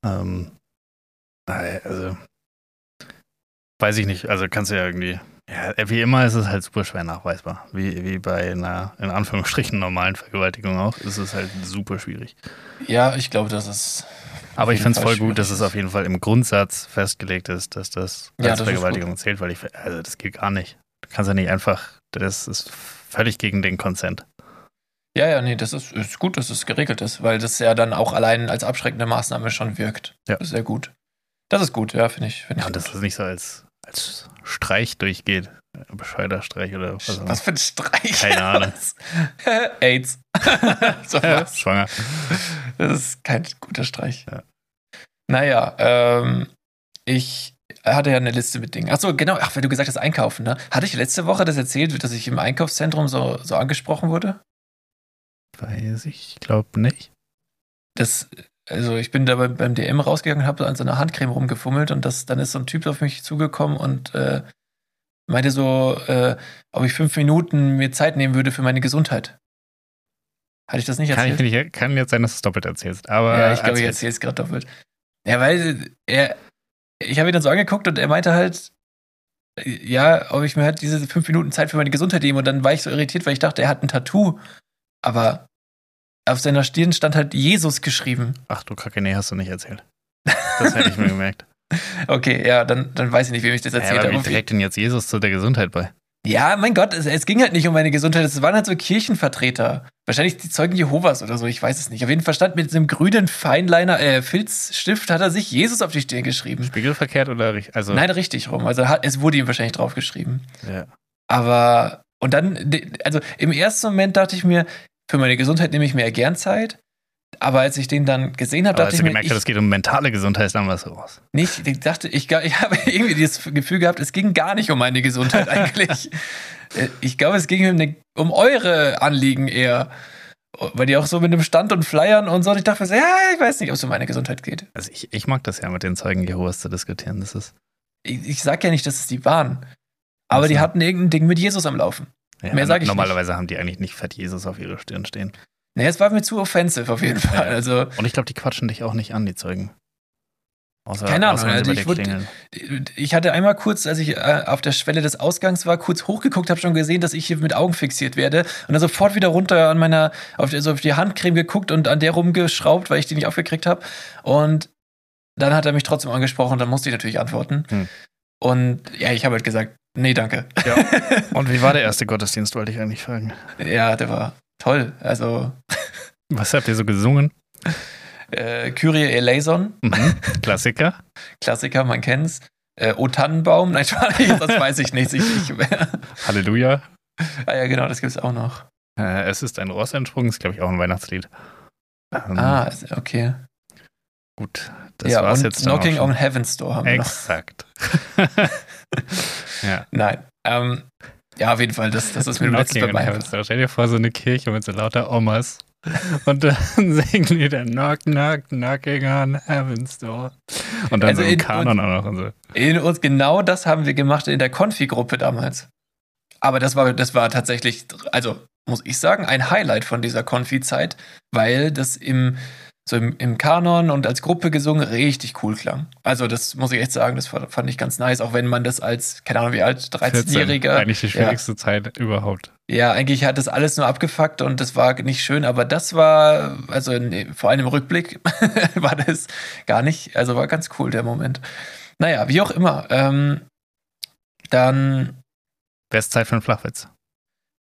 Ähm, naja, also weiß ich nicht. Also kannst du ja irgendwie, ja, wie immer ist es halt super schwer nachweisbar. Wie, wie bei einer, in Anführungsstrichen, normalen Vergewaltigung auch, ist es halt super schwierig. ja, ich glaube, das ist. Aber ich finde es voll gut, dass es auf jeden Fall im Grundsatz festgelegt ist, dass das Ja, als das ist Vergewaltigung zählt, weil ich, also das geht gar nicht. Du kannst ja nicht einfach, das ist völlig gegen den Consent. Ja, ja, nee, das ist, ist gut, dass es geregelt ist, weil das ja dann auch allein als abschreckende Maßnahme schon wirkt. Ja. Das ist sehr gut. Das ist gut, ja, finde ich. Find Ja, ich und das nicht so als, als Streich durchgeht. Bescheuerter Streich oder was Was für ein Streich. Keine Ahnung. AIDS. so. Schwanger. Das ist kein guter Streich. Ja. Naja, ähm, ich hatte ja eine Liste mit Dingen. Achso, genau, ach, weil du gesagt hast, einkaufen, ne? Hatte ich letzte Woche das erzählt, dass ich im Einkaufszentrum so, so angesprochen wurde? Weiß ich, glaube nicht. Das, also ich bin da beim, DM rausgegangen und habe an so einer Handcreme rumgefummelt und das, dann ist so ein Typ auf mich zugekommen und äh, meinte so, äh, ob ich fünf Minuten mir Zeit nehmen würde für meine Gesundheit. Hatte ich das nicht Kann, erzählt? ich nicht, kann jetzt sein, dass du es doppelt erzählst. Aber ja, ich glaube, ich erzähle es gerade doppelt. Ja, weil er, ich habe ihn dann so angeguckt und er meinte halt, ja, ob ich mir halt diese fünf Minuten Zeit für meine Gesundheit nehme und dann war ich so irritiert, weil ich dachte, er hat ein Tattoo, aber auf seiner Stirn stand halt Jesus geschrieben. Ach du Kacke, nee, hast du nicht erzählt. Das hätte ich mir gemerkt. Okay, ja, dann, dann weiß ich nicht, wem ich das Ja, erzählt aber habe. wie trägt denn jetzt Jesus zu der Gesundheit bei? Ja, mein Gott, es, es ging halt nicht um meine Gesundheit. Es waren halt so Kirchenvertreter. Wahrscheinlich die Zeugen Jehovas oder so, ich weiß es nicht. Auf jeden Fall stand mit einem grünen Feinliner, äh, Filzstift, hat er sich Jesus auf die Stirn geschrieben. Spiegelverkehrt oder richtig? Also, Nein, richtig rum. Also hat, es wurde ihm wahrscheinlich draufgeschrieben. Ja. Aber, und dann, also im ersten Moment dachte ich mir, für meine Gesundheit nehme ich mir ja gern Zeit. Aber als ich den dann gesehen habe, dachte als ich du mir, gemerkt ich, hast, es geht um mentale Gesundheit, dann du raus. nicht, ich dachte, ich, ich habe irgendwie das Gefühl gehabt, es ging gar nicht um meine Gesundheit eigentlich. Äh, ich glaube, es ging um, eine, um eure Anliegen eher. Weil die auch so mit einem Stand und Flyern und so, und ich dachte mir so, ja, ich weiß nicht, ob es um meine Gesundheit geht. Also ich, ich mag das ja, mit den Zeugen Jehovas zu diskutieren. Das ist Ich, ich sag ja nicht, dass es die waren. Aber Ach die hatten irgendein Ding mit Jesus am Laufen. Ja, Mehr sag ich Normalerweise haben die eigentlich nicht Fett Jesus auf ihrer Stirn stehen. Nee, es war mir zu offensive auf jeden Fall. Also, Und ich glaube, die quatschen dich auch nicht an, die Zeugen. Außer, Keine Ahnung, also ich wurde- ich hatte einmal kurz, als ich äh, auf der Schwelle des Ausgangs war, kurz hochgeguckt, habe schon gesehen, dass ich hier mit Augen fixiert werde und dann sofort wieder runter an meiner, auf die, so auf die Handcreme geguckt und an der rumgeschraubt, weil ich die nicht aufgekriegt habe. Und dann hat er mich trotzdem angesprochen und dann musste ich natürlich antworten. Hm. Und ja, ich habe halt gesagt, nee, danke. Ja. Und wie war der erste Gottesdienst, wollte ich eigentlich fragen. Ja, der war toll. Also, Was habt ihr so gesungen? äh, Kyrie eleison, Mhm. Klassiker. Klassiker, man kennt's. Äh, O Tannenbaum, nein, das weiß ich nicht. Ich, ich, Halleluja. ah ja, genau, das gibt's auch noch. Äh, es ist ein Ross entsprungen, ist, glaube ich, auch ein Weihnachtslied. Ähm, Ah, okay. Gut, das ja, war's und jetzt. Knocking on Heaven's Door haben wir. Exakt. ja. Nein. Ähm, ja, auf jeden Fall, das, das ist mir letztes Mal bei. Door. Stell dir vor, so eine Kirche mit so lauter Omas. Und dann singen die dann Knock, Knock, Knocking on Heaven's Door. Und dann Also so im in- Kanon auch noch und so. In uns, genau das haben wir gemacht in der Konfi-Gruppe damals. Aber das war, das war tatsächlich, also muss ich sagen, ein Highlight von dieser Konfi-Zeit, weil das im, so im, im Kanon und als Gruppe gesungen richtig cool klang. Also das muss ich echt sagen, das fand ich ganz nice, auch wenn man das als, keine Ahnung wie alt, 14, 13-Jähriger. Eigentlich die schwierigste Zeit überhaupt. Ja, eigentlich hat das alles nur abgefuckt und das war nicht schön, aber das war, also nee, vor allem im Rückblick war das gar nicht, also war ganz cool der Moment. Naja, wie auch immer. Ähm, dann, Bestzeit für einen Flachwitz.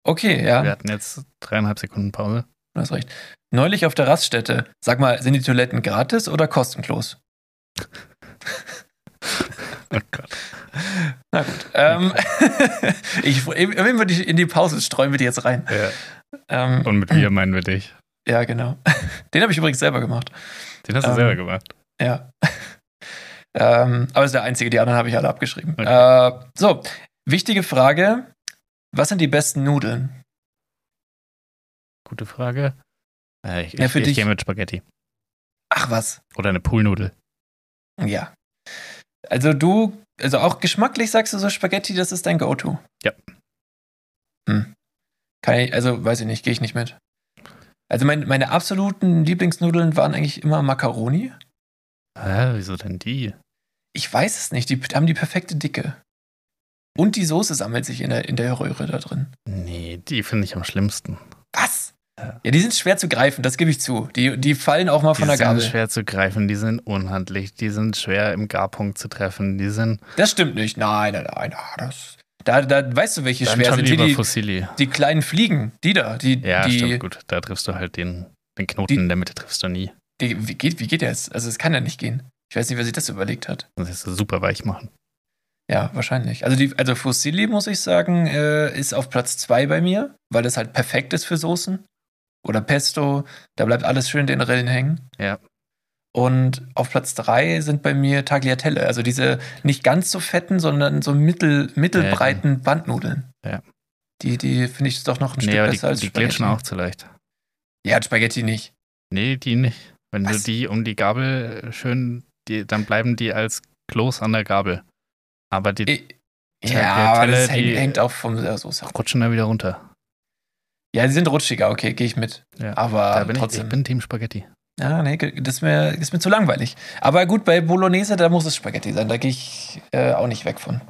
okay, ja, Wir hatten jetzt dreieinhalb Sekunden Pause. du hast recht. Neulich auf der Raststätte, sag mal, sind die Toiletten gratis oder kostenlos? Oh Gott. Na gut. Ähm, ich, wenn wir die in die Pause streuen wir die jetzt rein. Ja. Ähm, Und mit wir meinen wir dich. ja, genau. Den habe ich übrigens selber gemacht. Den hast du Ähm, selber gemacht. Ja. ähm, aber ist der einzige, die anderen habe ich alle abgeschrieben. Okay. Äh, so, wichtige Frage. Was sind die besten Nudeln? Gute Frage. Äh, ich Ja, ich, für ich dich- gehe mit Spaghetti. Ach was. Oder eine Poolnudel. Ja. Also du, also auch geschmacklich sagst du so Spaghetti, das ist dein Go-To. Ja. Hm. Kann ich, also weiß ich nicht, gehe ich nicht mit. Also mein, meine absoluten Lieblingsnudeln waren eigentlich immer Macaroni. Hä, wieso denn die? Ich weiß es nicht, die haben die perfekte Dicke. Und die Soße sammelt sich in der, in der Röhre da drin. Nee, die finde ich am schlimmsten. Was? Ja. Die sind schwer zu greifen, das gebe ich zu. Die, die fallen auch mal Die von der sind Gabel. schwer zu greifen, die sind unhandlich, die sind schwer im Garpunkt zu treffen, die sind Das stimmt nicht. Nein, nein, nein. ah, Das, da, da weißt du, welche dann schwer sind. Die, die, Fusilli. die kleinen Fliegen, die da. Die, Ja, die, stimmt, gut. Da triffst du halt den, den Knoten Die- in der Mitte, triffst du nie. die, wie, geht, wie geht das? Also, es kann ja nicht gehen. Ich weiß nicht, wer sich das überlegt hat. Das ist super weich machen. Ja, wahrscheinlich. Also, die, also Fusilli, muss ich sagen, äh, ist auf Platz 2 bei mir, weil das halt perfekt ist für Soßen. Oder Pesto. Da bleibt alles schön in den Rillen hängen. Ja. Und auf Platz 3 sind bei mir Tagliatelle. Also diese nicht ganz so fetten, sondern so mittel, mittelbreiten Bandnudeln. Ja. Die, die finde ich doch noch ein Nee, Stück besser die, als die Spaghetti. glitschen auch zu leicht. Ja, Spaghetti nicht. Nee, die nicht. Wenn Was? du die um die Gabel schön, die, dann bleiben die als Kloß an der Gabel. Aber die I- Ja, aber das hängt, die- hängt auch vom Soße ab. rutschen da wieder runter. Ja, die sind rutschiger, okay, gehe ich mit. Ja. Aber bin ich, trotzdem. ich bin Team Spaghetti. ja, nee, das ist, mir, das ist mir zu langweilig. Aber gut, bei Bolognese, da muss es Spaghetti sein. Da gehe ich äh, auch nicht weg von.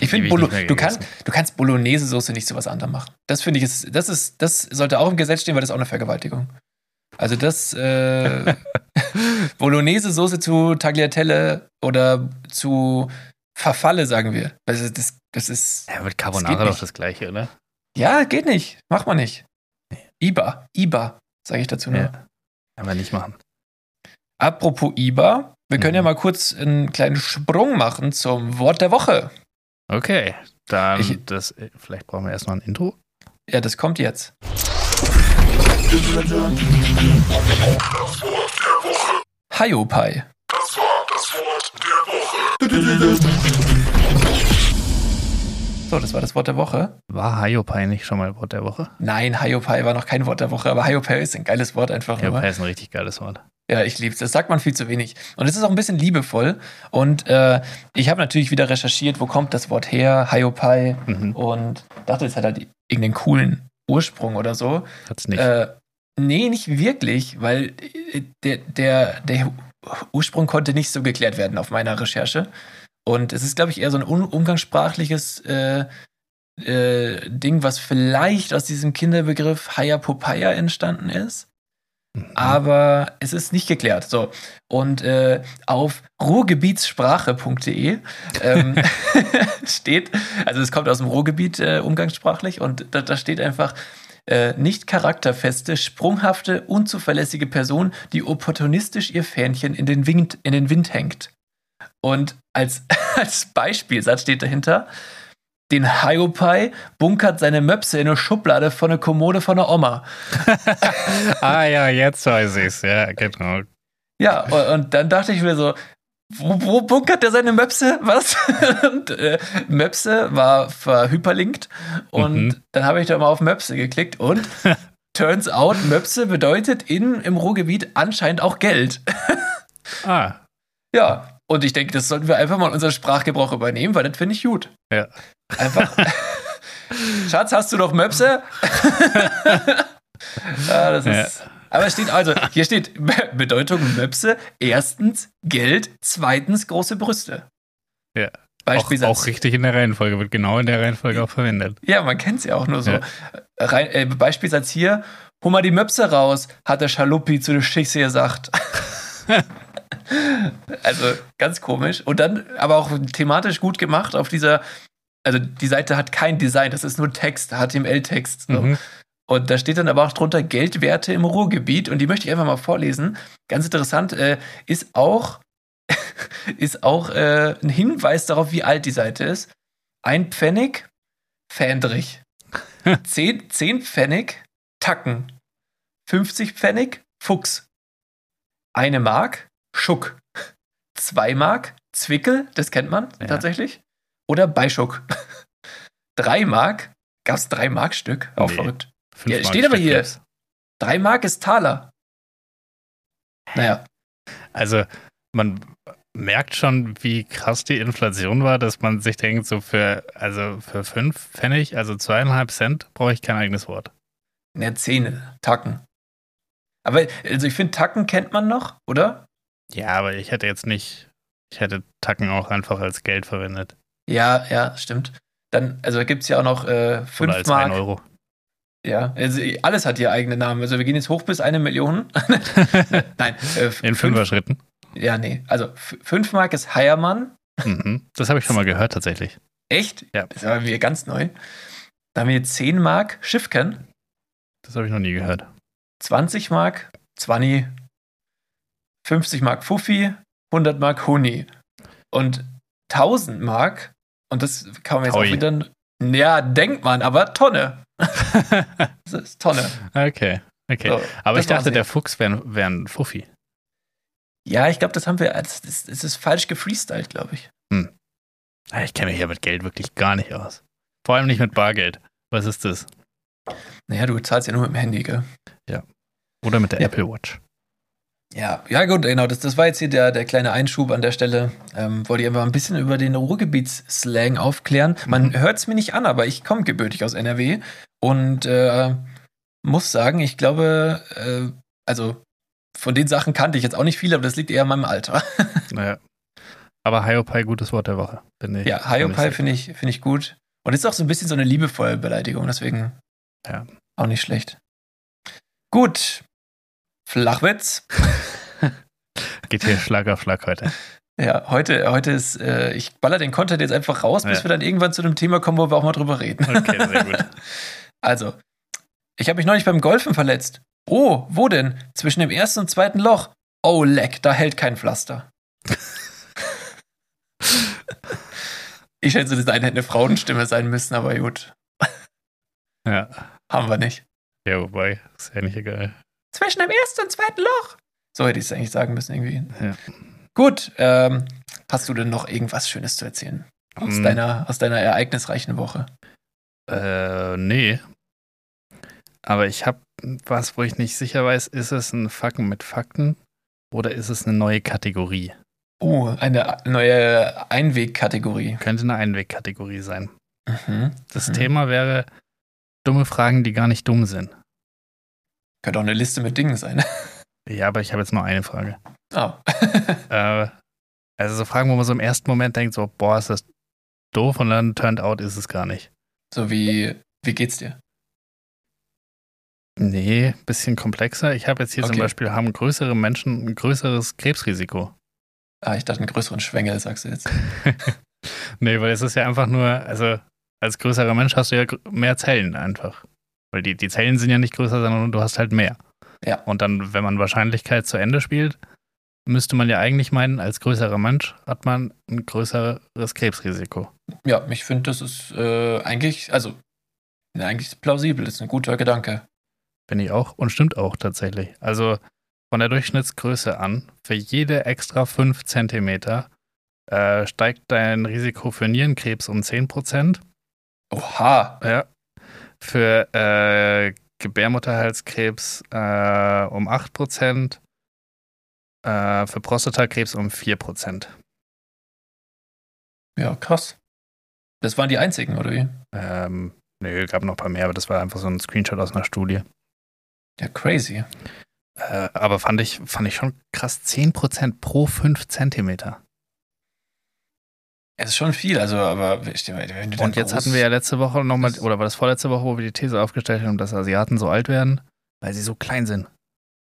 Ich finde, Bolo du, kann, gegessen. du kannst Bolognese-Soße nicht zu was anderem machen. Das finde ich, ist, das, ist, das sollte auch im Gesetz stehen, weil das ist auch eine Vergewaltigung. Also das, äh, Bolognese-Soße zu Tagliatelle oder zu Verfalle, sagen wir. Also das, das ist, Ja, mit Das Carbonara doch das gleiche, oder? Ja, geht nicht. Macht man nicht. IBA, IBA, sage ich dazu nur. Ja. Aber nicht machen. Apropos IBA, wir können Mhm. ja mal kurz einen kleinen Sprung machen zum Wort der Woche. Okay, dann Ich- das, äh, vielleicht brauchen wir erst noch ein Intro. Ja, das kommt jetzt. Haiopai. Das war das Wort der Woche. So, das war das Wort der Woche. War Haiopai nicht schon mal Wort der Woche? Nein, Haiopai war noch kein Wort der Woche, aber Haiopai ist ein geiles Wort einfach nur. Haiopai ist ein richtig geiles Wort. Ja, ich liebe es. Das sagt man viel zu wenig. Und es ist auch ein bisschen liebevoll. Und äh, ich habe natürlich wieder recherchiert, wo kommt das Wort her, Haiopai. Mhm. Und dachte, es hat halt irgendeinen coolen Ursprung oder so. Hat's nicht. Äh, nee, nicht wirklich, weil äh, der, der, der Ursprung konnte nicht so geklärt werden auf meiner Recherche. Und es ist, glaube ich, eher so ein umgangssprachliches äh, äh, Ding, was vielleicht aus diesem Kinderbegriff Haya Popaya entstanden ist. Mhm. Aber es ist nicht geklärt. So. Und äh, auf ruhrgebietssprache.de ähm, steht, also es kommt aus dem Ruhrgebiet äh, umgangssprachlich und da, da steht einfach, äh, nicht charakterfeste, sprunghafte, unzuverlässige Person, die opportunistisch ihr Fähnchen in den Wind, in den Wind hängt. Und als, als Beispielsatz steht dahinter, den Hiopai bunkert seine Möpse in eine Schublade von der Kommode von der Oma. ah ja, jetzt weiß ich's. Ja, genau. Ja, und, und dann dachte ich mir so, wo, wo bunkert der seine Möpse? Was? und äh, Möpse war verhyperlinkt und Mhm. dann habe ich da mal auf Möpse geklickt und turns out, Möpse bedeutet in, im Ruhrgebiet anscheinend auch Geld. Ah, Ja, und ich denke, das sollten wir einfach mal in unseren Sprachgebrauch übernehmen, weil das finde ich gut. ja. Einfach. Schatz, hast du noch Möpse? ja, das ist. Aber es steht also, hier steht Be- Bedeutung Möpse. Erstens Geld, zweitens große Brüste. Ja. Auch, Beispielsatz. auch richtig in der Reihenfolge, wird genau in der Reihenfolge auch verwendet. Ja, man kennt es ja auch nur so. Ja. Rein, äh, Beispielsatz hier: Hol mal die Möpse raus, hat der Schaluppi zu der Schichse gesagt. Also ganz komisch. Und dann aber auch thematisch gut gemacht auf dieser. Also die Seite hat kein Design, das ist nur Text, HTML-Text. So. Mhm. Und da steht dann aber auch drunter Geldwerte im Ruhrgebiet und die möchte ich einfach mal vorlesen. Ganz interessant, äh, ist auch, ist auch äh, ein Hinweis darauf, wie alt die Seite ist. Ein Pfennig, Fähndrich. zehn, zehn Pfennig, Tacken. 50 Pfennig, Fuchs. Eine Mark, Schuck. Zwei Mark, Zwickel, das kennt man Ja. tatsächlich. Oder Beischuck. Drei Mark, gab es drei Mark-Stück, auch Nee. verrückt. Ja, Mark steht aber hier. Drei Mark ist Taler. Naja, Also, man merkt schon, wie krass die Inflation war, dass man sich denkt, so für, also für fünf Pfennig, also zweieinhalb Cent, brauche ich kein eigenes Wort. ne, Zähne, Tacken. Aber, also ich finde, Tacken kennt man noch, oder? Ja, aber ich hätte jetzt nicht, ich hätte Tacken auch einfach als Geld verwendet. Ja, ja, stimmt. Dann, also gibt es ja auch noch äh, Oder 5 als Mark. ein Euro. Ja, also alles hat hier eigene Namen. Also wir gehen jetzt hoch bis eine Million. Nein, äh, In fünf, Fünfer-Schritten. Ja, nee. Also 5 Mark ist Heiermann. Mhm. Das habe ich schon mal gehört, tatsächlich. Echt? Ja. Das aber wieder ganz neu. Dann haben wir 10 Mark Schiffken. Das habe ich noch nie gehört. 20 Mark Zwanni, 50 Mark Fuffi, 100 Mark Huni. Und 1000 Mark, und das kann man jetzt Taui. auch wieder. Ja, denkt man, aber Tonne. Das ist Tonne. okay, okay. So, aber ich dachte, der. Fuchs wäre wär ein Fuffi. Ja, ich glaube, das haben wir. als- das ist falsch gefreestylt, glaube ich. Ah, Ich kenne mich ja mit Geld wirklich gar nicht aus. Vor allem nicht mit Bargeld. Was ist das? Naja, du zahlst ja nur mit dem Handy, gell? Oder mit der Ja. Apple Watch. Ja, ja gut, genau. Das, das war jetzt hier der, der kleine Einschub an der Stelle. Ähm, wollte ich einfach ein bisschen über den Ruhrgebietsslang aufklären. Man Mhm. hört es mir nicht an, aber ich komme gebürtig aus NRW und äh, muss sagen, ich glaube, äh, also von den Sachen kannte ich jetzt auch nicht viel, aber das liegt eher an meinem Alter. Naja. Aber Hiopai, gutes Wort der Woche, finde ich. ja, Hiopai finde ich, finde ich gut. Und ist auch so ein bisschen so eine liebevolle Beleidigung, deswegen Ja. auch nicht schlecht. Gut. Flachwitz. Geht hier Schlag auf Schlag heute. Ja, heute, heute ist, äh, ich baller den Content jetzt einfach raus, bis Ja. wir dann irgendwann zu einem Thema kommen, wo wir auch mal drüber reden. Okay, sehr gut. Also, ich habe mich neulich beim Golfen verletzt. Oh, wo denn? Zwischen dem ersten und zweiten Loch. Oh, leck, da hält kein Pflaster. ich schätze, das eine hätte eine Frauenstimme sein müssen, aber gut, Ja. haben wir nicht. Ja, wobei, ist ja nicht egal. Zwischen dem ersten und zweiten Loch. So hätte ich es eigentlich sagen müssen irgendwie. Ja. Gut, ähm, hast du denn noch irgendwas Schönes zu erzählen? Aus, Hm. deiner, aus deiner ereignisreichen Woche. Äh, nee. Aber ich habe was, wo ich nicht sicher weiß, ist es ein Facken mit Fakten oder ist es eine neue Kategorie? Oh, eine neue Einwegkategorie. Könnte eine Einwegkategorie sein. Mhm. Das Mhm. Thema wäre dumme Fragen, die gar nicht dumm sind. Könnte auch eine Liste mit Dingen sein. Ja, aber ich habe jetzt nur eine Frage. Oh. Äh, also so Fragen, wo man so im ersten Moment denkt, so, boah, ist das doof und dann turned out ist es gar nicht. so wie, wie geht's dir? Nee, bisschen komplexer. Ich habe jetzt hier zum Okay. Beispiel, haben größere Menschen ein größeres Krebsrisiko. Ah, ich dachte einen größeren Schwengel, sagst du jetzt. Nee, weil es ist ja einfach nur, also als größerer Mensch hast du ja mehr Zellen einfach. Weil die, die Zellen sind ja nicht größer, sondern du hast halt mehr. Ja. Und dann, wenn man Wahrscheinlichkeit zu Ende spielt, müsste man ja eigentlich meinen, als größerer Mensch hat man ein größeres Krebsrisiko. Ja, ich finde, das ist äh, eigentlich, also, ja, eigentlich plausibel, das ist ein guter Gedanke. Finde ich auch. Und stimmt auch tatsächlich. Also von der Durchschnittsgröße an, für jede extra 5 Zentimeter äh, steigt dein Risiko für Nierenkrebs um 10%. Oha, Ja. Für äh, Gebärmutterhalskrebs äh, um 8%. Äh, für Prostatakrebs um 4%. ja, krass. Das waren die einzigen, oder wie? Ähm, nö, gab noch ein paar mehr, aber das war einfach so ein Screenshot aus einer Studie. Ja, crazy. Äh, aber fand ich, fand ich schon krass, 10% pro 5 Zentimeter. Es ist schon viel, also, aber wenn du dann Und jetzt hatten wir ja letzte Woche nochmal, oder war das vorletzte Woche, wo wir die These aufgestellt haben, dass Asiaten so alt werden, weil sie so klein sind.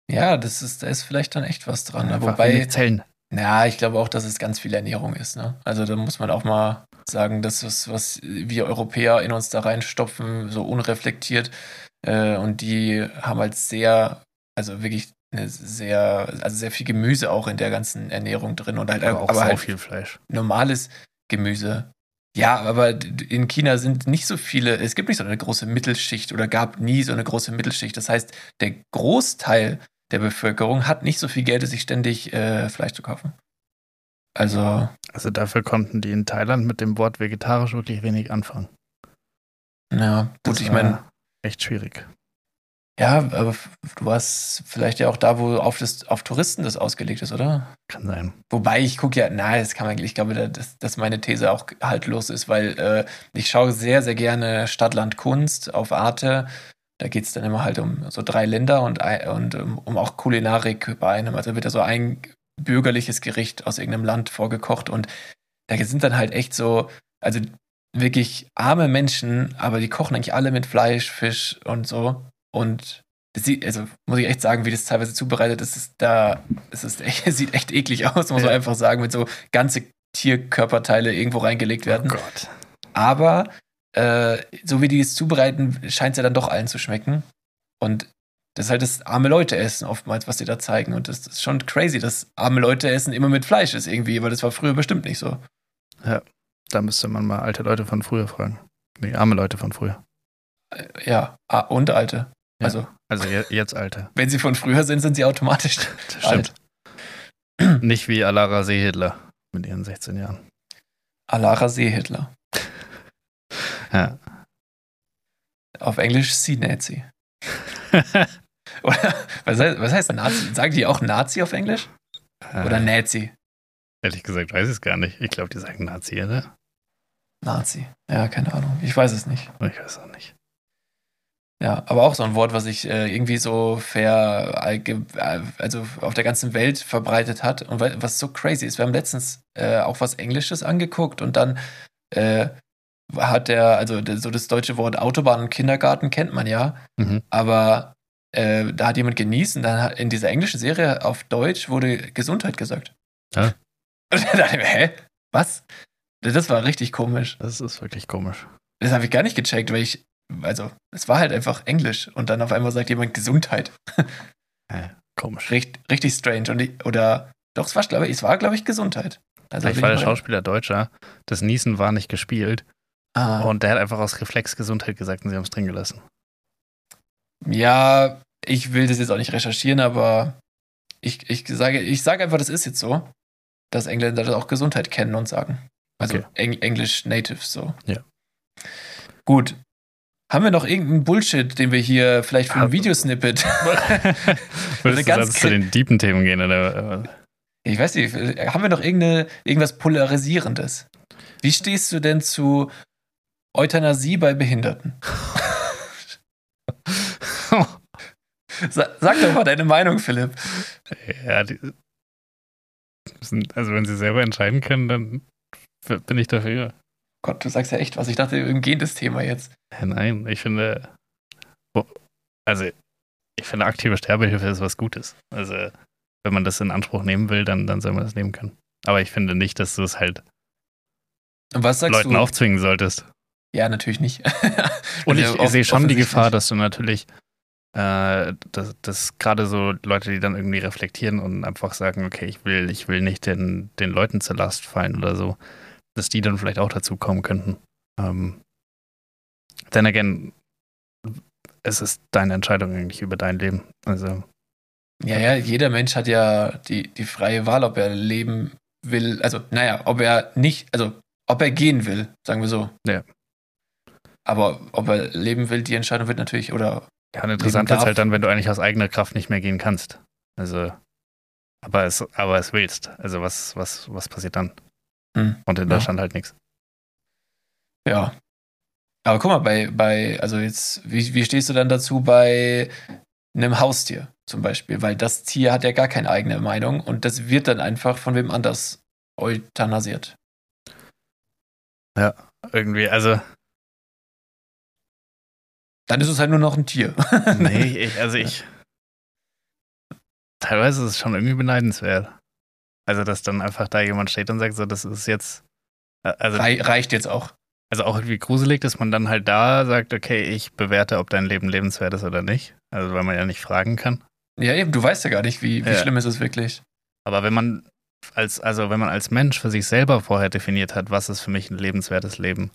Ja, das ist, da ist vielleicht dann echt was dran. Einfach Wobei, wenig Zellen. na, ich glaube auch, dass es ganz viel Ernährung ist. Ne? Also da muss man auch mal sagen, dass es, was wir Europäer in uns da reinstopfen, so unreflektiert. Äh, und die haben halt sehr, also wirklich eine sehr, also sehr viel Gemüse auch in der ganzen Ernährung drin und halt, Aber auch aber halt viel Fleisch. normales Gemüse. Ja, aber in China sind nicht so viele, es gibt nicht so eine große Mittelschicht oder gab nie so eine große Mittelschicht. Das heißt, der Großteil der Bevölkerung hat nicht so viel Geld, sich ständig äh, Fleisch zu kaufen. Also, Also dafür konnten die in Thailand mit dem Wort vegetarisch wirklich wenig anfangen. ja, gut, Das ich meine, Echt schwierig. Ja, aber du warst vielleicht ja auch da, wo auf, das, auf Touristen das ausgelegt ist, oder? Kann sein. Wobei ich gucke ja, na, das kann man, ich glaube, da- dass, dass meine These auch haltlos ist, weil äh, ich schaue sehr, sehr gerne Stadtland Kunst auf Arte. Da geht es dann immer halt um so drei Länder und, und um, um auch Kulinarik bei einem. Also wird da so ein bürgerliches Gericht aus irgendeinem Land vorgekocht und da sind dann halt echt so, also wirklich arme Menschen, aber die kochen eigentlich alle mit Fleisch, Fisch und so. Und das sieht, also muss ich echt sagen, wie das teilweise zubereitet ist, ist da, es ist echt, es sieht echt eklig aus, muss man Ja. einfach sagen, mit so ganze Tierkörperteile irgendwo reingelegt werden. Oh Gott. Aber äh, so wie die es zubereiten, scheint es ja dann doch allen zu schmecken. Und das ist halt das arme Leute essen oftmals, was sie da zeigen. Und das ist schon crazy, dass arme Leute essen immer mit Fleisch ist irgendwie, weil das war früher bestimmt nicht so. Da müsste man mal alte Leute von früher fragen. Nee, arme Leute von früher. Äh, Ja, und alte. Ja. Also, Also je- jetzt alte. wenn sie von früher sind, sind sie automatisch alt. stimmt. Nicht wie Alara Seehitler mit ihren 16 Jahren. Alara Seehitler. Ja. Auf Englisch Sea-Nazi. Oder was heißt, was heißt Nazi? Sagen die auch Nazi auf Englisch? Oder Äh, Nazi? Ehrlich gesagt weiß ich es gar nicht. Ich glaube, die sagen Nazi, oder? Nazi. Ja, keine Ahnung. Ich weiß es nicht. Ich weiß auch nicht. Ja, aber auch so ein Wort, was sich äh, irgendwie so fair, äh, also auf der ganzen Welt verbreitet hat und wa- was so crazy ist. Wir haben letztens äh, auch was Englisches angeguckt und dann äh, hat der, also so das deutsche Wort Autobahn und Kindergarten kennt man ja, Mhm. aber da hat jemand genießt und dann hat in dieser englischen Serie auf Deutsch wurde Gesundheit gesagt. Ja. Und dann dachte ich mir, hä? Was? Das war richtig komisch. Das ist wirklich komisch. Das habe ich gar nicht gecheckt, weil ich, also, es war halt einfach Englisch und dann auf einmal sagt jemand Gesundheit. Äh, komisch. Richt, richtig strange. Und ich, oder, doch, es war, glaube ich, es war, glaube ich, Gesundheit. Also, Vielleicht war der Schauspieler Deutscher. Das Niesen war nicht gespielt. Ah, Und der hat einfach aus Reflex Gesundheit gesagt und sie haben es drin gelassen. Ja, ich will das jetzt auch nicht recherchieren, aber ich, ich sage, ich sage einfach, das ist jetzt so, dass Engländer das auch Gesundheit kennen und sagen. Also Okay. Eng Englisch Native so. Ja. Gut. Haben wir noch irgendeinen Bullshit, den wir hier vielleicht für ein. Videosnippet? Würdest du ganz zu den deepen Themen gehen? Oder? Ich weiß nicht, haben wir noch irgendeine, irgendwas Polarisierendes? Wie stehst du denn zu Euthanasie bei Behinderten? Sa sag doch mal deine Meinung, Philipp. ja, die, sind- also wenn sie selber entscheiden können, dann bin ich dafür. Gott, du sagst ja echt was. Ich dachte, ein gehendes Thema jetzt. Ja, Nein, ich finde, also ich finde aktive Sterbehilfe ist was Gutes. Also wenn man das in Anspruch nehmen will, dann, dann soll man das nehmen können. Aber ich finde nicht, dass du es halt Und was sagst Leuten du? aufzwingen solltest. Ja, natürlich nicht. Und ich, ich sehe schon die. Gefahr, dass du natürlich, äh, dass, dass gerade so Leute, die dann irgendwie reflektieren und einfach sagen, okay, ich will, ich will nicht den, den Leuten zur Last fallen oder so, dass die dann vielleicht auch dazu kommen könnten. Ähm, then again, es ist deine Entscheidung eigentlich über dein Leben. Also, Ja, ja, jeder Mensch hat ja die, die freie Wahl, ob er leben will. Also, naja, ob er nicht, also, ob er gehen will, sagen wir so. Ja. Aber ob er leben will, die Entscheidung wird natürlich, oder ja, interessant ist halt dann, wenn du eigentlich aus eigener Kraft nicht mehr gehen kannst. Also, aber es, aber es willst. Also, was, was, was passiert dann? Hm. Und in Ja. Deutschland halt nichts. Ja. Aber guck mal, bei, bei also jetzt, wie, wie stehst du dann dazu bei einem Haustier zum Beispiel? Weil das Tier hat ja gar keine eigene Meinung und das wird dann einfach von wem anders euthanasiert. Irgendwie, also, Dann ist es halt nur noch ein Tier. Nee, ich, also ich. Teilweise ist es schon irgendwie beneidenswert. Also, dass dann einfach da jemand steht und sagt, so, das ist jetzt. äh, Also, Rei reicht jetzt auch. also auch irgendwie gruselig, dass man dann halt da sagt, okay, ich bewerte, ob dein Leben lebenswert ist oder nicht. Also, weil man ja nicht fragen kann. Ja, eben, du weißt ja gar nicht, wie, wie Ja. schlimm ist es wirklich. Aber wenn man als, also wenn man als Mensch für sich selber vorher definiert hat, was ist für mich ein lebenswertes Leben,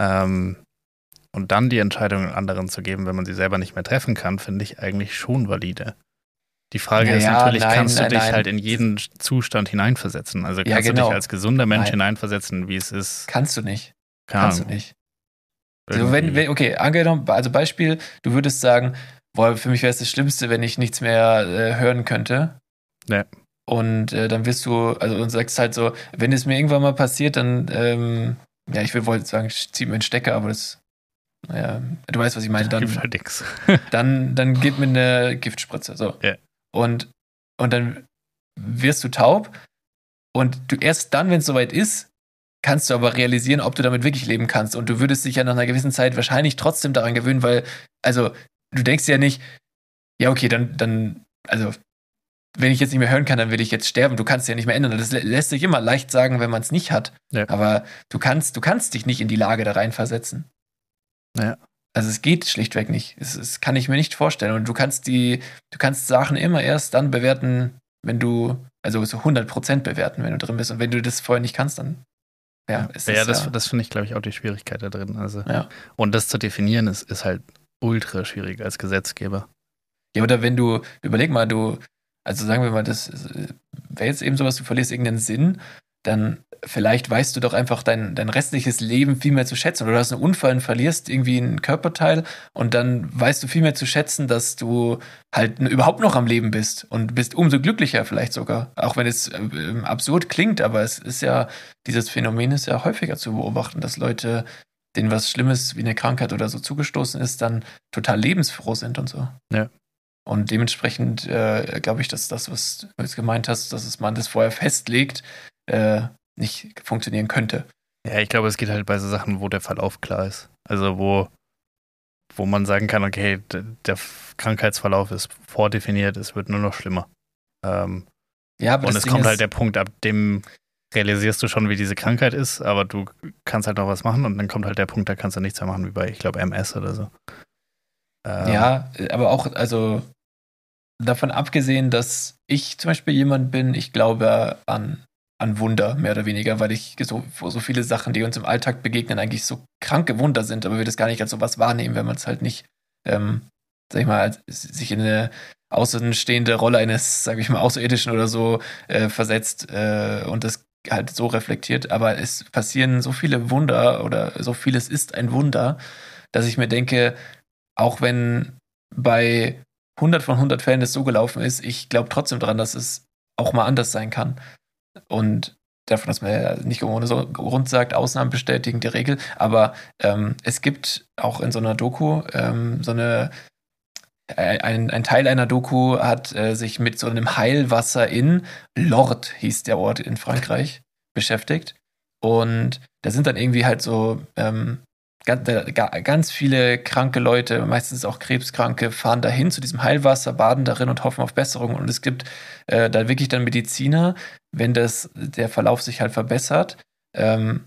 ähm, und dann die Entscheidung anderen zu geben, wenn man sie selber nicht mehr treffen kann, finde ich eigentlich schon valide. Die Frage ist Naja, natürlich, nein, kannst du nein, dich nein. halt in jeden Zustand hineinversetzen? Also Ja, kannst du genau. dich als gesunder Mensch Nein. hineinversetzen, wie es ist? Kannst du nicht. Keine Kannst du nicht. Also wenn, wenn, okay, angenommen, also Beispiel, du würdest sagen, boah, für mich wäre es das Schlimmste, wenn ich nichts mehr äh, hören könnte. Ja. Und äh, dann wirst du, also und sagst halt so, wenn es mir irgendwann mal passiert, dann, ähm, ja, ich will wollte sagen, ich zieh mir einen Stecker, aber das, naja, du weißt, was ich meine, dann, gibt halt dann, dann gib mir eine Giftspritze. So. Ja. Und, und dann wirst du taub und du erst dann, wenn es soweit ist, kannst du aber realisieren, ob du damit wirklich leben kannst. Und du würdest dich ja nach einer gewissen Zeit wahrscheinlich trotzdem daran gewöhnen, weil, also, du denkst ja nicht, ja, okay, dann, dann, also, wenn ich jetzt nicht mehr hören kann, dann will ich jetzt sterben. Du kannst ja nicht mehr ändern. Das lä- lässt sich immer leicht sagen, wenn man es nicht hat. Ja. Aber du kannst, du kannst dich nicht in die Lage da reinversetzen. Ja. Also es geht schlichtweg nicht. Es, es kann ich mir nicht vorstellen. Und du kannst die, du kannst Sachen immer erst dann bewerten, wenn du, also so 100% bewerten, wenn du drin bist. Und wenn du das vorher nicht kannst, dann, ja, ist Ja, es das, ja, das finde ich, glaube ich, auch die Schwierigkeit da drin. Also, ja. Und das zu definieren, ist, ist halt ultra schwierig als Gesetzgeber. Ja, oder wenn du, überleg mal, du, also sagen wir mal, das äh, wäre jetzt eben sowas, du verlierst irgendeinen Sinn, dann vielleicht weißt du doch einfach dein, dein restliches Leben viel mehr zu schätzen. Oder du hast einen Unfall und verlierst irgendwie ein Körperteil und dann weißt du viel mehr zu schätzen, dass du halt überhaupt noch am Leben bist und bist umso glücklicher vielleicht sogar. Auch wenn es äh, absurd klingt, aber es ist ja, dieses Phänomen ist ja häufiger zu beobachten, dass Leute, denen was Schlimmes wie eine Krankheit oder so zugestoßen ist, dann total lebensfroh sind und so. Ja. Und dementsprechend äh, glaube ich, dass das, was du jetzt gemeint hast, dass es man das vorher festlegt, äh, nicht funktionieren könnte. Ja, ich glaube, es geht halt bei so Sachen, wo der Verlauf klar ist. Also wo, wo man sagen kann, okay, der Krankheitsverlauf ist vordefiniert, es wird nur noch schlimmer. Ähm, Ja, aber und es Ding kommt halt der Punkt, ab dem realisierst du schon, wie diese Krankheit ist, aber du kannst halt noch was machen und dann kommt halt der Punkt, da kannst du nichts mehr machen, wie bei, ich glaube, MS oder so. Ähm, Ja, aber auch, also davon abgesehen, dass ich zum Beispiel jemand bin, ich glaube an, an Wunder, mehr oder weniger, weil ich so, so viele Sachen, die uns im Alltag begegnen, eigentlich so kranke Wunder sind, aber wir das gar nicht als sowas wahrnehmen, wenn man es halt nicht ähm, sag ich mal, sich in eine außenstehende Rolle eines, sag ich mal, Außerirdischen oder so äh, versetzt äh, und das halt so reflektiert. Aber es passieren so viele Wunder oder so vieles ist ein Wunder, dass ich mir denke, auch wenn bei 100 von 100 Fällen es so gelaufen ist, ich glaube trotzdem daran, dass es auch mal anders sein kann. Und davon, dass man ja nicht ohne so Grund sagt, Ausnahmen bestätigen die Regel. Aber ähm, es gibt auch in so einer Doku ähm, so eine äh, ein, ein, Teil einer Doku hat äh, sich mit so einem Heilwasser in Lord, hieß der Ort in Frankreich, beschäftigt. Und da sind dann irgendwie halt so ähm, ganz, viele kranke Leute, meistens auch Krebskranke, fahren dahin zu diesem Heilwasser, baden darin und hoffen auf Besserung. Und es gibt äh, da wirklich dann Mediziner, wenn das, der Verlauf sich halt verbessert, ähm,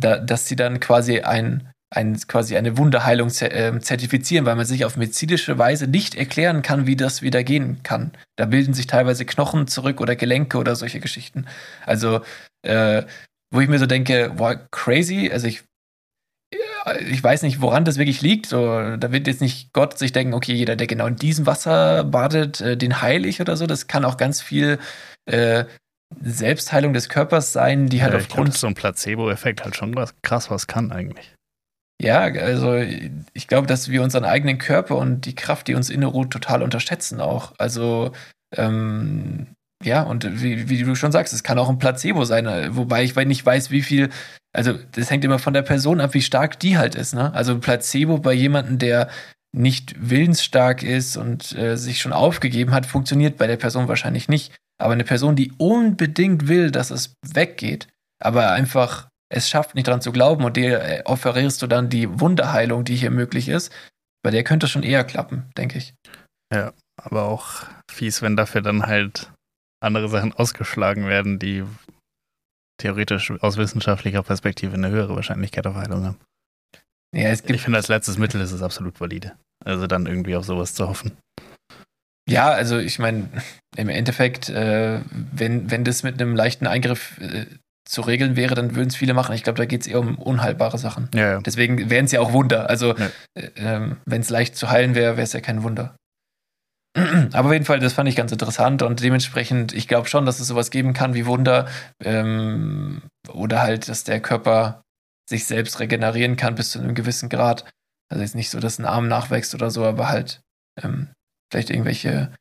da, dass sie dann quasi ein ein, quasi eine Wunderheilung ähm, zertifizieren, weil man sich auf medizinische Weise nicht erklären kann, wie das wieder gehen kann. Da bilden sich teilweise Knochen zurück oder Gelenke oder solche Geschichten. Also, äh, wo ich mir so denke, boah, crazy, also ich, ich weiß nicht, woran das wirklich liegt. So, da wird jetzt nicht Gott sich denken, okay, jeder, der genau in diesem Wasser badet, äh, den heile ich oder so. Das kann auch ganz viel äh, Selbstheilung des Körpers sein, die halt ja, aufgrund. Glaub, so ein Placebo-Effekt halt schon was krass was kann eigentlich. Ja, also ich glaube, dass wir unseren eigenen Körper und die Kraft, die uns inneruht, total unterschätzen auch. Also ähm, ja, und wie, wie, du schon sagst, es kann auch ein Placebo sein, wobei ich nicht weiß, wie viel, also das hängt immer von der Person ab, wie stark die halt ist. Ne? Also ein Placebo bei jemandem, der nicht willensstark ist und äh, sich schon aufgegeben hat, funktioniert bei der Person wahrscheinlich nicht. Aber eine Person, die unbedingt will, dass es weggeht, aber einfach es schafft, nicht daran zu glauben und dir äh, offerierst du dann die Wunderheilung, die hier möglich ist, bei der könnte es schon eher klappen, denke ich. Ja, aber auch fies, wenn dafür dann halt andere Sachen ausgeschlagen werden, die theoretisch aus wissenschaftlicher Perspektive eine höhere Wahrscheinlichkeit auf Heilung haben. Ja, ich finde, als letztes Mittel ist es absolut valide. Also dann irgendwie auf sowas zu hoffen. Ja, also ich meine, im Endeffekt, äh, wenn, wenn das mit einem leichten Eingriff äh, zu regeln wäre, dann würden es viele machen. Ich glaube, da geht es eher um unheilbare Sachen. Ja, ja. Deswegen wären es ja auch Wunder. Also, ja. äh, ähm, wenn es leicht zu heilen wäre, wäre es ja kein Wunder. Aber auf jeden Fall, das fand ich ganz interessant und dementsprechend, ich glaube schon, dass es sowas geben kann wie Wunder ähm, oder halt, dass der Körper sich selbst regenerieren kann bis zu einem gewissen Grad. Also jetzt nicht so, dass ein Arm nachwächst oder so, aber halt ähm, vielleicht irgendwelche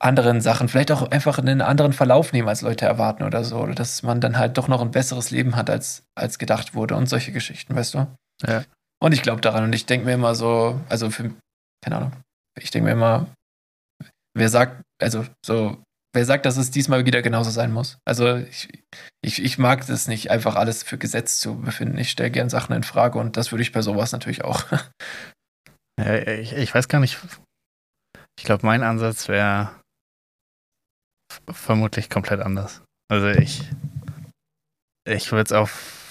anderen Sachen, vielleicht auch einfach einen anderen Verlauf nehmen, als Leute erwarten oder so. Oder dass man dann halt doch noch ein besseres Leben hat, als, als gedacht wurde und solche Geschichten, weißt du? Ja. Und ich glaube daran und ich denke mir immer so, also für, keine Ahnung, ich denke mir immer, wer sagt, also so, wer sagt, dass es diesmal wieder genauso sein muss? Also ich, ich, ich mag das nicht, einfach alles für Gesetz zu befinden. Ich stelle gern Sachen in Frage und das würde ich bei sowas natürlich auch. Ja, ich, ich weiß gar nicht. Ich glaube, mein Ansatz wäre, vermutlich komplett anders. Also ich, ich würde es auch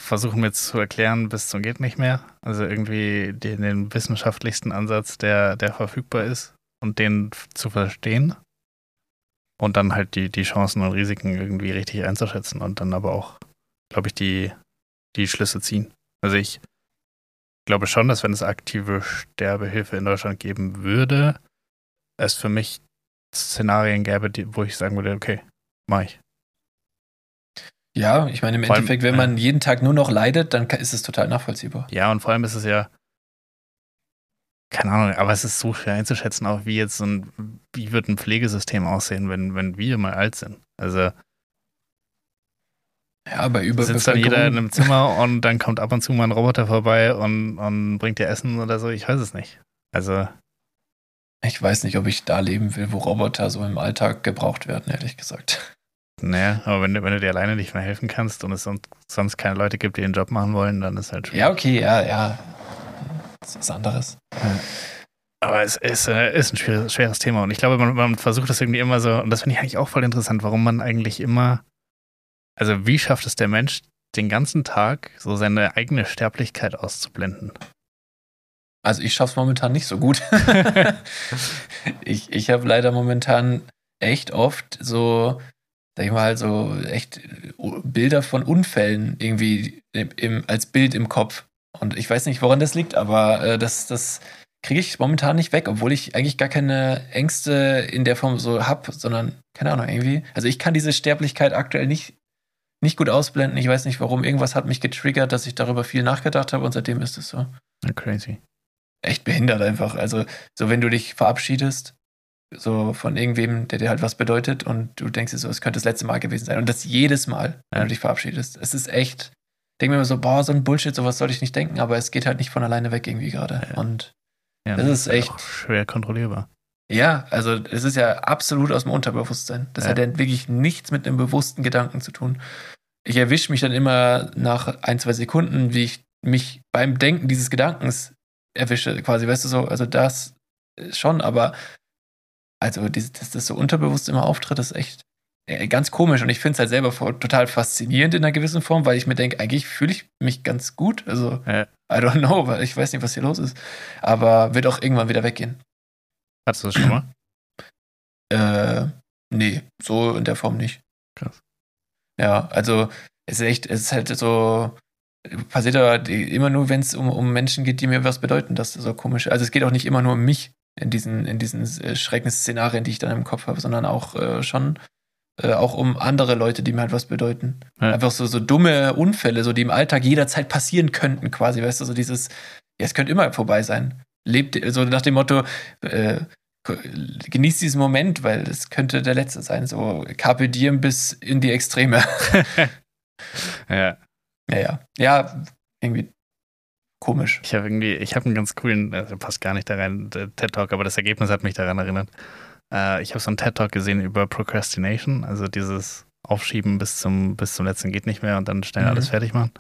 versuchen mir zu erklären, bis zum geht nicht mehr. Also irgendwie den, den wissenschaftlichsten Ansatz, der, der verfügbar ist und den zu verstehen. Und dann halt die, die Chancen und Risiken irgendwie richtig einzuschätzen und dann aber auch, glaube ich, die, die Schlüsse ziehen. Also ich glaube schon, dass wenn es aktive Sterbehilfe in Deutschland geben würde, es für mich Szenarien gäbe, die, wo ich sagen würde, okay, mach ich. Ja, ich meine, im vor Endeffekt, allem, wenn man äh, jeden Tag nur noch leidet, dann ist es total nachvollziehbar. Ja, und vor allem ist es ja, keine Ahnung, aber es ist so schwer einzuschätzen, auch wie jetzt so ein, wie wird ein Pflegesystem aussehen, wenn, wenn wir mal alt sind. Also, ja, bei über sitzt dann jeder in einem Zimmer und dann kommt ab und zu mal ein Roboter vorbei und, und bringt dir Essen oder so. Ich weiß es nicht. Also, ich weiß nicht, ob ich da leben will, wo Roboter so im Alltag gebraucht werden, ehrlich gesagt. Naja, aber wenn du, wenn du dir alleine nicht mehr helfen kannst und es sonst keine Leute gibt, die den Job machen wollen, dann ist halt schwierig. Ja, okay, ja, ja. Das ist was anderes. Ja. Aber es ist, äh, ist ein schweres, schweres, Thema und ich glaube, man, man versucht das irgendwie immer so, und das finde ich eigentlich auch voll interessant, warum man eigentlich immer, also wie schafft es der Mensch, den ganzen Tag so seine eigene Sterblichkeit auszublenden? Also ich schaffe es momentan nicht so gut. ich ich habe leider momentan echt oft so, sag ich mal, so echt Bilder von Unfällen irgendwie im, als Bild im Kopf. Und ich weiß nicht, woran das liegt, aber äh, das, das kriege ich momentan nicht weg, obwohl ich eigentlich gar keine Ängste in der Form so hab, sondern keine Ahnung, irgendwie. Also ich kann diese Sterblichkeit aktuell nicht, nicht gut ausblenden. Ich weiß nicht warum. Irgendwas hat mich getriggert, dass ich darüber viel nachgedacht habe und seitdem ist es so. Crazy. Echt behindert einfach. Also, so wenn du dich verabschiedest, so von irgendwem, der dir halt was bedeutet und du denkst dir so, es könnte das letzte Mal gewesen sein. Und das jedes Mal, wenn du dich verabschiedest. Es ist echt, denke mir immer so, boah, so ein Bullshit, sowas sollte ich nicht denken, aber es geht halt nicht von alleine weg irgendwie gerade. Ja. Und Ja, Das ist ja echt- auch schwer kontrollierbar. ja, also es ist ja absolut aus dem Unterbewusstsein. Das Ja. hat ja wirklich nichts mit einem bewussten Gedanken zu tun. Ich erwische mich dann immer nach ein, zwei Sekunden, wie ich mich beim Denken dieses Gedankens erwische, quasi, weißt du so, also das schon, aber also dass das so unterbewusst immer auftritt, ist echt äh, ganz komisch und ich finde es halt selber total faszinierend in einer gewissen Form, weil ich mir denke, eigentlich fühle ich mich ganz gut, also Ja. I don't know, weil ich weiß nicht, was hier los ist, aber wird auch irgendwann wieder weggehen. Hattest du das schon mal? Äh, nee, so in der Form nicht. Krass. Ja, also es ist echt, es ist halt so, passiert aber immer nur, wenn es um, um Menschen geht, die mir was bedeuten. Das ist so komisch. Also es geht auch nicht immer nur um mich in diesen, in diesen äh, Schreckensszenarien, die ich dann im Kopf habe, sondern auch äh, schon äh, auch um andere Leute, die mir halt was bedeuten. Ja. Einfach so, so dumme Unfälle, so die im Alltag jederzeit passieren könnten, quasi, weißt du, so dieses, ja, es könnte immer vorbei sein. Lebt, so nach dem Motto, äh, genießt diesen Moment, weil es könnte der letzte sein. So Carpe Diem bis in die Extreme. Ja. ja, ja. Ja, irgendwie komisch. Ich habe irgendwie, ich habe einen ganz coolen, also passt gar nicht da rein, der TED Talk, aber das Ergebnis hat mich daran erinnert. Äh, ich habe so einen TED Talk gesehen über Procrastination, also dieses Aufschieben bis zum, bis zum letzten geht nicht mehr und dann schnell Mhm. alles fertig machen.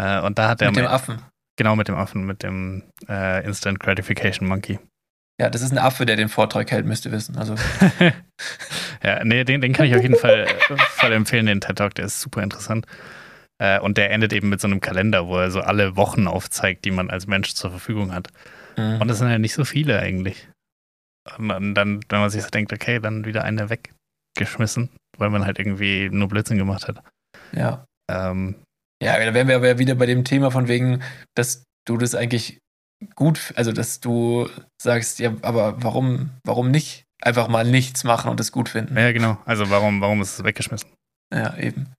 Äh, und da hat er Mit dem Affen. genau mit dem Affen, mit dem äh, Instant Gratification Monkey. Ja, das ist ein Affe, der den Vortrag hält, müsst ihr wissen. Also, ja, nee, den, den kann ich auf jeden Fall voll empfehlen, den TED Talk, der ist super interessant. Äh, und der endet eben mit so einem Kalender, wo er so alle Wochen aufzeigt, die man als Mensch zur Verfügung hat. mhm. Und das sind ja nicht so viele eigentlich. Und dann, wenn man sich so denkt, okay, dann wieder eine weggeschmissen, weil man halt irgendwie nur Blödsinn gemacht hat. ja. Ähm, Ja, da wären wir aber wieder bei dem Thema von wegen, dass du das eigentlich gut, also dass du sagst, ja, aber warum, warum nicht einfach mal nichts machen und es gut finden? ja, genau. Also warum, warum ist es weggeschmissen? Ja, eben.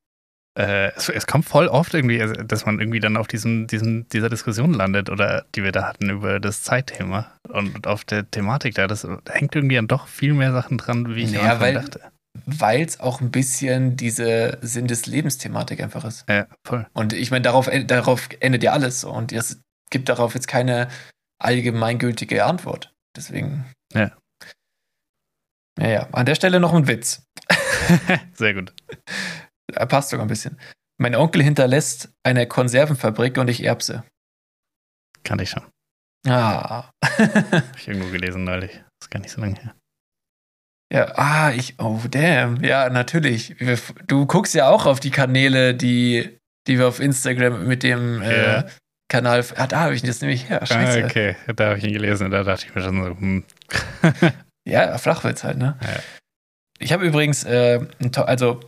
Äh, es, es kommt voll oft irgendwie, also, dass man irgendwie dann auf diesem, diesem, dieser Diskussion landet oder die wir da hatten über das Zeitthema und auf der Thematik da. Das da hängt irgendwie dann doch viel mehr Sachen dran, wie ich Naja, weil- dachte. Weil es auch ein bisschen diese Sinn des Lebens-Thematik einfach ist. Ja, voll. Und ich meine, darauf, darauf endet ja alles. Und es gibt darauf jetzt keine allgemeingültige Antwort. Deswegen. Ja. Ja, ja. An der Stelle noch ein Witz. Sehr gut. Er passt sogar ein bisschen. Mein Onkel hinterlässt eine Konservenfabrik und ich erbse. Kann ich schon. Ah. Habe ich irgendwo gelesen neulich. Das ist gar nicht so lange her. ja, ah, ich, oh, damn. Ja, natürlich. Du guckst ja auch auf die Kanäle, die, die wir auf Instagram mit dem Ja. äh, Kanal. Ah, da habe ich das nämlich her. Scheiße. Ah, okay, da habe ich ihn gelesen und da dachte ich mir schon so, hm. Ja, Flachwitz halt, ne? Ja. Ich habe übrigens, äh, also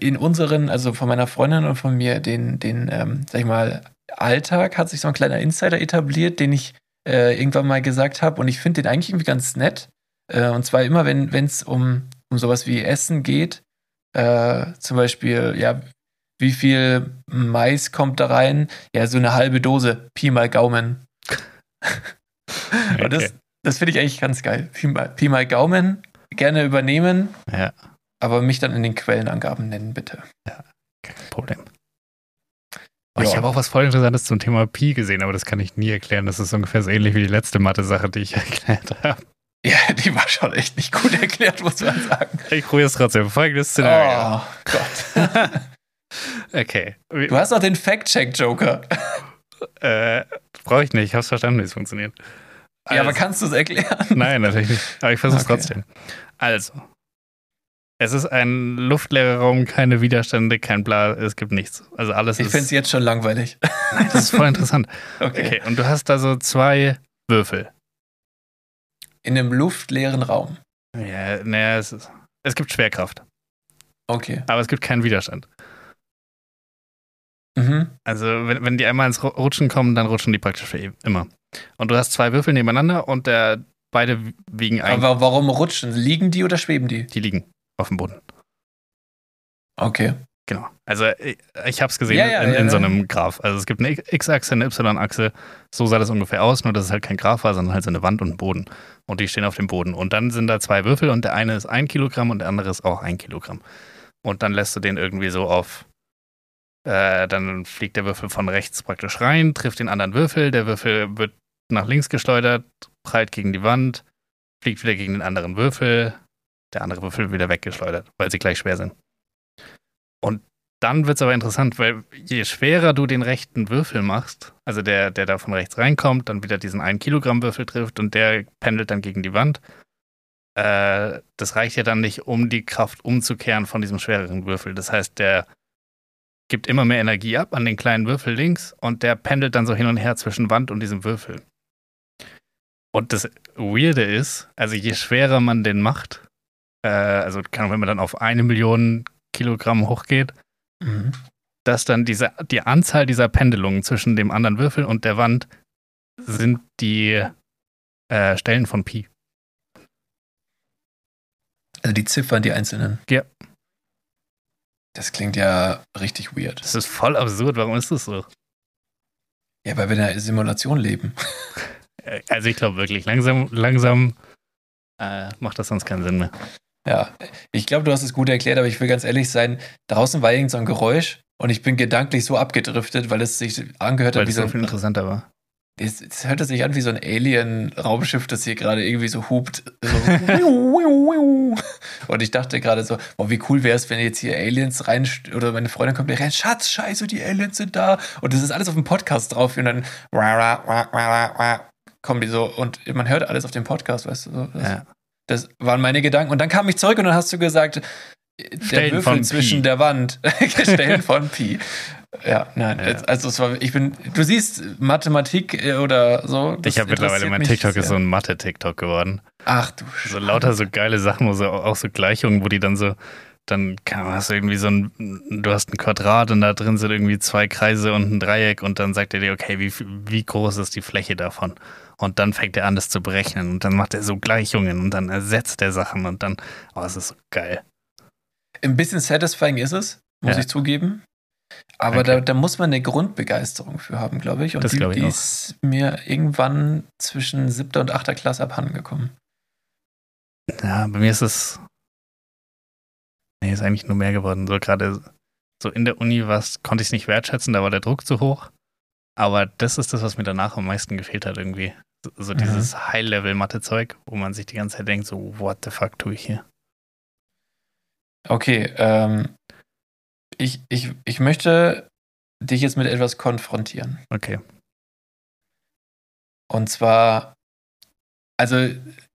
in unseren, also von meiner Freundin und von mir, den, den, ähm, sag ich mal, Alltag hat sich so ein kleiner Insider etabliert, den ich äh, irgendwann mal gesagt habe und ich finde den eigentlich irgendwie ganz nett. Äh, und zwar immer, wenn es um, um sowas wie Essen geht, äh, zum Beispiel, ja, wie viel Mais kommt da rein? Ja, so eine halbe Dose, Pi mal Gaumen. Und das, Okay. das finde ich eigentlich ganz geil. Pi mal, Pi mal Gaumen gerne übernehmen, Ja, aber mich dann in den Quellenangaben nennen, bitte. kein Problem. Oh, Ja. Ich habe auch was voll Interessantes zum Thema Pi gesehen, aber das kann ich nie erklären. Das ist ungefähr so ähnlich wie die letzte Mathe-Sache, die ich erklärt habe. Ja, die war schon echt nicht gut erklärt, muss man sagen. Ich probiere es trotzdem. Folgendes Szenario. Oh Gott. Okay. Du hast doch den Fact-Check-Joker. Äh, Brauche ich nicht. Ich habe es verstanden, wie es funktioniert. Ja, aber Also- kannst du es erklären? Nein, natürlich nicht. Aber ich versuche es Okay. trotzdem. Also. Es ist ein luftleerer Raum, keine Widerstände, kein Bla, es gibt nichts. Also alles Ich finde es jetzt schon langweilig. Nein, das ist voll interessant. Okay. Okay, und du hast da so zwei Würfel. In einem luftleeren Raum. Ja, naja, es, ist, es gibt Schwerkraft, Okay. aber es gibt keinen Widerstand. Mhm. Also, wenn, wenn die einmal ins Ru- Rutschen kommen, dann rutschen die praktisch für e- immer. Und du hast zwei Würfel nebeneinander und der, beide wiegen ein. Aber warum rutschen? Liegen die oder schweben die? Die liegen auf dem Boden. Okay. Genau. Also, ich, ich habe es gesehen Ja, ja, in, ja, in so einem Graph. Also, es gibt eine X-Achse, eine Y-Achse. So sah das ungefähr aus, nur dass es halt kein Graph war, sondern halt so eine Wand und ein Boden. Und die stehen auf dem Boden. Und dann sind da zwei Würfel und der eine ist ein Kilogramm und der andere ist auch ein Kilogramm. Und dann lässt du den irgendwie so auf. Äh, dann fliegt der Würfel von rechts praktisch rein, trifft den anderen Würfel. Der Würfel wird nach links geschleudert, prallt gegen die Wand, fliegt wieder gegen den anderen Würfel. Der andere Würfel wieder weggeschleudert, weil sie gleich schwer sind. Und dann wird es aber interessant, weil je schwerer du den rechten Würfel machst, also der, der da von rechts reinkommt, dann wieder diesen 1 Kilogramm Würfel trifft und der pendelt dann gegen die Wand, äh, das reicht ja dann nicht, um die Kraft umzukehren von diesem schwereren Würfel. Das heißt, der gibt immer mehr Energie ab an den kleinen Würfel links und der pendelt dann so hin und her zwischen Wand und diesem Würfel. Und das Weirde ist, also je schwerer man den macht, äh, also kann, wenn man dann auf eine Million Kilogramm hochgeht, Mhm. dass dann diese, die Anzahl dieser Pendelungen zwischen dem anderen Würfel und der Wand sind die äh, Stellen von Pi. Also die Ziffern, die einzelnen. Ja. Das klingt ja richtig weird. Das ist voll absurd. Warum ist das so? Ja, weil wir in einer Simulation leben. Äh, Also ich glaube wirklich, langsam, langsam äh, macht das sonst keinen Sinn mehr. Ja, ich glaube, du hast es gut erklärt, aber ich will ganz ehrlich sein, draußen war irgend so ein Geräusch und ich bin gedanklich so abgedriftet, weil es sich angehört Weil hat wie so viel interessanter war. es, es hörte sich an wie so ein Alien-Raumschiff, das hier gerade irgendwie so hupt. So. und ich dachte gerade so, boah, wie cool wäre es, wenn jetzt hier Aliens rein oder meine Freundin kommt rein, Schatz, scheiße, die Aliens sind da. Und das ist alles auf dem Podcast drauf und dann kommen die so und man hört alles auf dem Podcast, weißt du. So, Ja. Das waren meine Gedanken. Und dann kam ich zurück und dann hast du gesagt, der Stellen Würfel von Pi. zwischen der Wand. Stellen von Pi. Ja, nein, Ja. also es war, ich bin, du siehst Mathematik äh, oder so. ich habe mittlerweile, mein TikTok ist so ein Mathe-TikTok geworden. Ach du So lauter so geile Sachen, wo so, auch so Gleichungen, wo die dann so, dann kann, hast du irgendwie so ein, du hast ein Quadrat und da drin sind irgendwie zwei Kreise und ein Dreieck und dann sagt er dir, okay, wie, wie groß ist die Fläche davon? Und dann fängt er an, das zu berechnen und dann macht er so Gleichungen und dann ersetzt er Sachen und dann, oh, es ist so geil. Ein bisschen satisfying ist es, muss Ja. ich zugeben. Aber Okay. da, da muss man eine Grundbegeisterung für haben, glaube ich. Und Das die, ich die ist mir irgendwann zwischen siebter und achter Klasse abhanden gekommen. Ja, bei mir ist es, nee, ist eigentlich nur mehr geworden. So gerade so in der Uni was konnte ich es nicht wertschätzen, da war der Druck zu hoch. Aber das ist das, was mir danach am meisten gefehlt hat irgendwie. So, so Mhm. dieses High-Level-Mathe-Zeug, wo man sich die ganze Zeit denkt, so, what the fuck tue ich hier? Okay, ähm, ich, ich, ich möchte dich jetzt mit etwas konfrontieren. Okay. Und zwar, also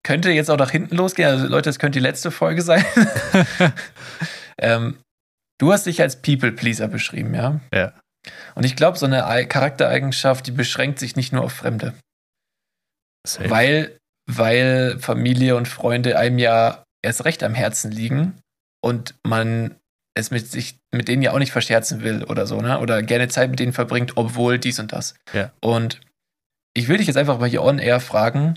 könnte jetzt auch nach hinten losgehen. Also Leute, es könnte die letzte Folge sein. ähm, du hast dich als People-Pleaser beschrieben, ja? Ja. Und ich glaube, so eine Ei- Charaktereigenschaft, die beschränkt sich nicht nur auf Fremde. Safe. Weil, weil Familie und Freunde einem ja erst recht am Herzen liegen und man es mit sich mit denen ja auch nicht verscherzen will oder so, ne? Oder gerne Zeit mit denen verbringt, obwohl dies und das. Ja. Und ich will dich jetzt einfach mal hier on air fragen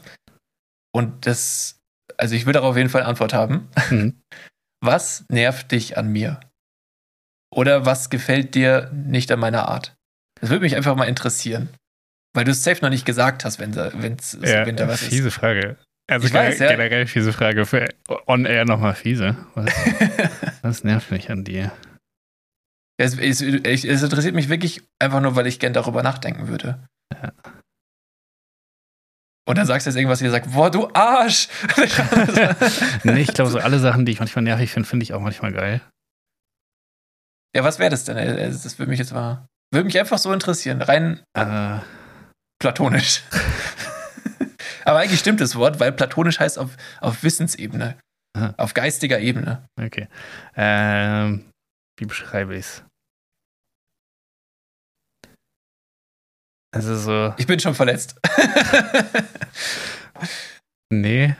und das, also ich will darauf auf jeden Fall eine Antwort haben. Mhm. Was nervt dich an mir? Oder was gefällt dir nicht an meiner Art? Das würde mich einfach mal interessieren. Weil du es safe noch nicht gesagt hast, wenn da, wenn's, ja, da was ist. fiese Frage. Also Ich weiß, ge- ja. generell fiese Frage. Für on-air nochmal fiese. Was, was nervt mich an dir? Es, es, es interessiert mich wirklich einfach nur, weil ich gern darüber nachdenken würde. Ja. Und dann sagst du jetzt irgendwas, ihr sagt, boah, du Arsch! nee, ich glaube, so alle Sachen, die ich manchmal nervig finde, finde ich auch manchmal geil. ja, was wäre das denn? Äh, Das würde mich jetzt mal, würde mich einfach so interessieren, rein Äh, platonisch. Aber eigentlich stimmt das Wort, weil platonisch heißt auf, auf Wissensebene, Aha. auf geistiger Ebene. okay. Ähm, wie beschreibe ich es? Also so, Ich bin schon verletzt. nee.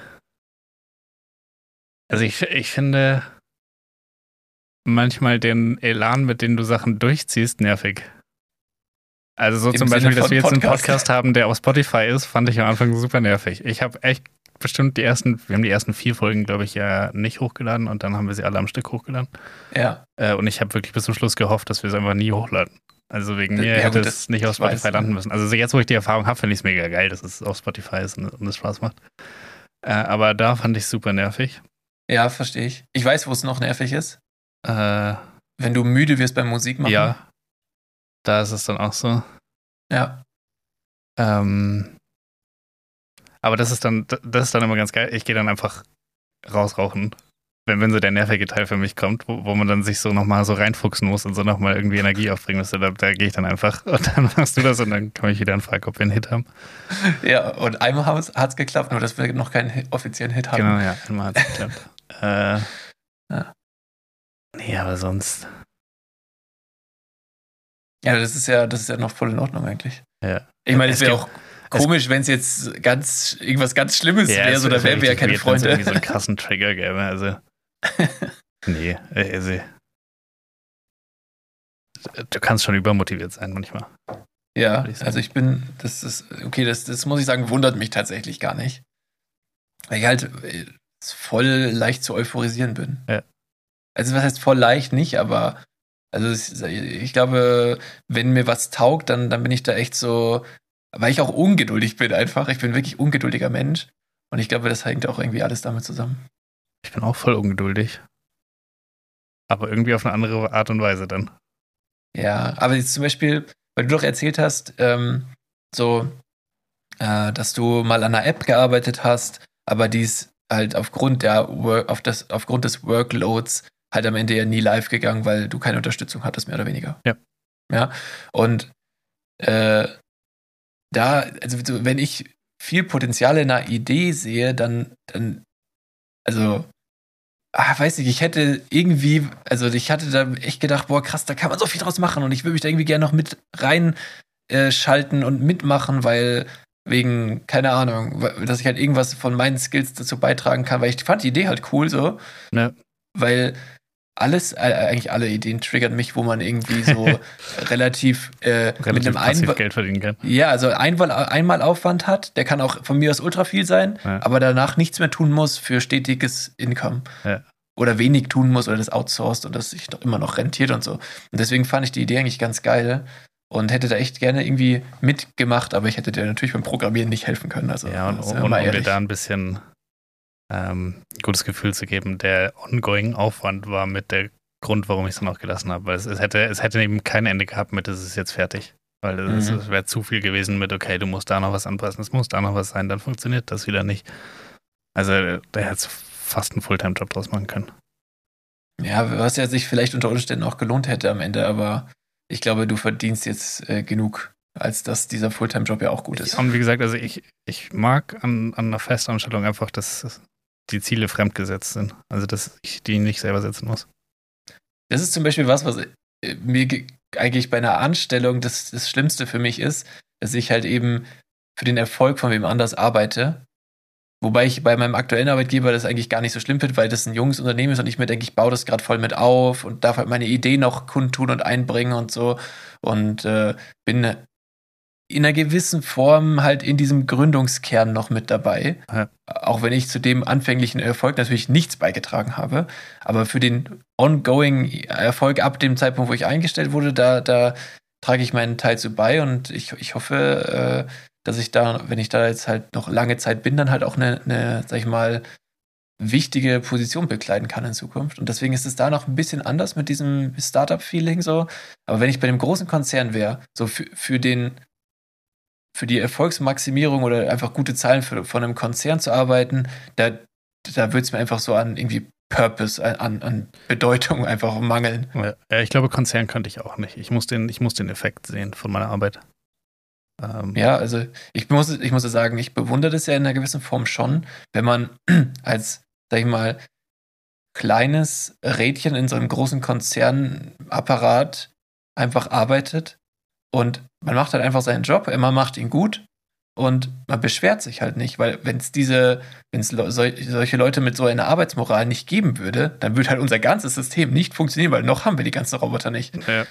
Also ich, ich finde manchmal den Elan, mit dem du Sachen durchziehst, nervig. Also so Im zum Sinne Beispiel, dass wir jetzt einen Podcast. Podcast haben, der auf Spotify ist, fand ich am Anfang super nervig. Ich habe echt bestimmt die ersten, wir haben die ersten vier Folgen, glaube ich, ja nicht hochgeladen und dann haben wir sie alle am Stück hochgeladen. Ja, Äh, und ich habe wirklich bis zum Schluss gehofft, dass wir es einfach nie hochladen. Also wegen mir Ja, hätte gut, es das- nicht auf ich weiß, Spotify landen müssen. Also jetzt, wo ich die Erfahrung habe, finde ich es mega geil, dass es auf Spotify ist und, und es Spaß macht. Äh, aber da fand ich es super nervig. ja, verstehe ich. Ich weiß, wo es noch nervig ist. Äh, Wenn du müde wirst beim Musik machen. ja, da ist es dann auch so. Ja. Ähm, aber das ist dann, das ist dann immer ganz geil. Ich gehe dann einfach rausrauchen, wenn, wenn so der nervige Teil für mich kommt, wo, wo man dann sich so nochmal so reinfuchsen muss und so nochmal irgendwie Energie aufbringen muss. Da, da gehe ich dann einfach und dann machst du das und dann komme ich wieder und frage, ob wir einen Hit haben. Ja, und einmal hat es geklappt, nur dass wir noch keinen offiziellen Hit hatten. Genau, ja, einmal hat es geklappt. äh, Ja. Nee, aber sonst. Ja, das ist ja, das ist ja noch voll in Ordnung eigentlich. Ja. Ich meine, es Es wäre auch komisch, wenn es jetzt ganz irgendwas ganz Schlimmes wäre, es so da wären wir ja keine weird, wenn's Freunde. irgendwie so einen krassen Trigger gäbe. Also. nee, also. Du kannst schon übermotiviert sein manchmal. Ja, ich also ich bin, das ist, okay, das, das muss ich sagen, wundert mich tatsächlich gar nicht. Weil ich halt äh, voll leicht zu euphorisieren bin. Ja. Also was heißt voll leicht nicht, aber also es- ich glaube, wenn mir was taugt, dann, dann bin ich da echt so, weil ich auch ungeduldig bin einfach. Ich bin wirklich ungeduldiger Mensch. Und ich glaube, das hängt auch irgendwie alles damit zusammen. Ich bin auch voll ungeduldig. Aber irgendwie auf eine andere Art und Weise dann. Ja, aber jetzt zum Beispiel, weil du doch erzählt hast, ähm, so, äh, dass du mal an einer App gearbeitet hast, aber dies halt aufgrund der Work, auf das, aufgrund des Workloads halt am Ende ja nie live gegangen, weil du keine Unterstützung hattest, mehr oder weniger. Ja. Ja. Und äh, da, also so, wenn ich viel Potenzial in einer Idee sehe, dann, dann, also ah, weiß nicht, ich hätte irgendwie, also ich hatte da echt gedacht, boah, krass, da kann man so viel draus machen und ich würde mich da irgendwie gerne noch mit reinschalten äh, und mitmachen, weil wegen, keine Ahnung, dass ich halt irgendwas von meinen Skills dazu beitragen kann, weil ich fand die Idee halt cool so, Ne? weil alles, äh, eigentlich alle Ideen triggern mich, wo man irgendwie so relativ, äh, mit Relativ einem passiv Einwand, Geld verdienen kann. ja, also einmal, einmal Aufwand hat, der kann auch von mir aus ultra viel sein, Ja. aber danach nichts mehr tun muss für stetiges Income. Ja. Oder wenig tun muss oder das outsourced und das sich doch immer noch rentiert und so. Und deswegen fand ich die Idee eigentlich ganz geil und hätte da echt gerne irgendwie mitgemacht, aber ich hätte dir natürlich beim Programmieren nicht helfen können. Also, Ja, und, und wir mal um dir da ein bisschen ähm, gutes Gefühl zu geben, der ongoing Aufwand war mit der Grund, warum ich es dann auch gelassen habe. Weil es, es, hätte, es hätte eben kein Ende gehabt mit, es ist jetzt fertig. Weil es, Mhm. es wäre zu viel gewesen mit, okay, du musst da noch was anpassen, es muss da noch was sein, dann funktioniert das wieder nicht. Also da hätte es fast einen Fulltime-Job draus machen können. Ja, was ja sich vielleicht unter Umständen auch gelohnt hätte am Ende, aber ich glaube, du verdienst jetzt äh, genug, als dass dieser Fulltime-Job ja auch gut ist. Und wie gesagt, also ich, ich mag an, an einer Festanstellung einfach, dass die Ziele fremdgesetzt sind. Also dass ich die nicht selber setzen muss. Das ist zum Beispiel was, was äh, mir ge- eigentlich bei einer Anstellung das, das Schlimmste für mich ist, dass ich halt eben für den Erfolg von wem anders arbeite. Wobei ich bei meinem aktuellen Arbeitgeber das eigentlich gar nicht so schlimm finde, weil das ein junges Unternehmen ist und ich mir denke, ich baue das gerade voll mit auf und darf halt meine Idee noch kundtun und einbringen und so. Und äh, bin in einer gewissen Form halt in diesem Gründungskern noch mit dabei. Ja. Auch wenn ich zu dem anfänglichen Erfolg natürlich nichts beigetragen habe. Aber für den ongoing Erfolg ab dem Zeitpunkt, wo ich eingestellt wurde, da, da trage ich meinen Teil zu bei und ich, ich hoffe, äh, dass ich da, wenn ich da jetzt halt noch lange Zeit bin, dann halt auch eine, eine, sag ich mal, wichtige Position bekleiden kann in Zukunft. Und deswegen ist es da noch ein bisschen anders mit diesem Startup-Feeling so. Aber wenn ich bei einem großen Konzern wäre, so für, für den, für die Erfolgsmaximierung oder einfach gute Zahlen für, von einem Konzern zu arbeiten, da, da würde es mir einfach so an irgendwie Purpose, an, an Bedeutung einfach mangeln. Ja, ich glaube, Konzern könnte ich auch nicht. Ich muss den, ich muss den Effekt sehen von meiner Arbeit. Ähm, Ja, also ich muss, ich muss sagen, ich bewundere das ja in einer gewissen Form schon, wenn man als, sag ich mal, kleines Rädchen in so einem großen Konzernapparat einfach arbeitet und man macht halt einfach seinen Job, man macht ihn gut und man beschwert sich halt nicht, weil wenn es diese, wenn es sol solche Leute mit so einer Arbeitsmoral nicht geben würde, dann würde halt unser ganzes System nicht funktionieren, weil noch haben wir die ganzen Roboter nicht. Ja.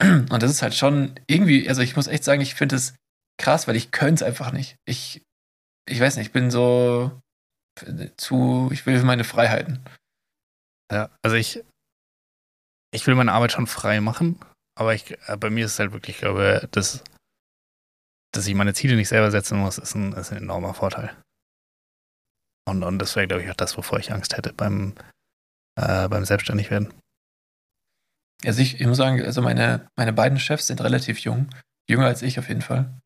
Und das ist halt schon irgendwie, also ich muss echt sagen, ich finde es krass, weil ich könnte es einfach nicht. Ich, ich weiß nicht, ich bin so zu, ich will meine Freiheiten. Ja, also ich, ich will meine Arbeit schon frei machen, aber ich, äh, bei mir ist es halt wirklich, ich glaube, dass, dass ich meine Ziele nicht selber setzen muss, ist ein, ist ein enormer Vorteil. Und, und das wäre, glaube ich, auch das, wovor ich Angst hätte beim, äh, beim Selbstständigwerden. Also ich, ich muss sagen, also meine, meine beiden Chefs sind relativ jung. Jünger als ich auf jeden Fall.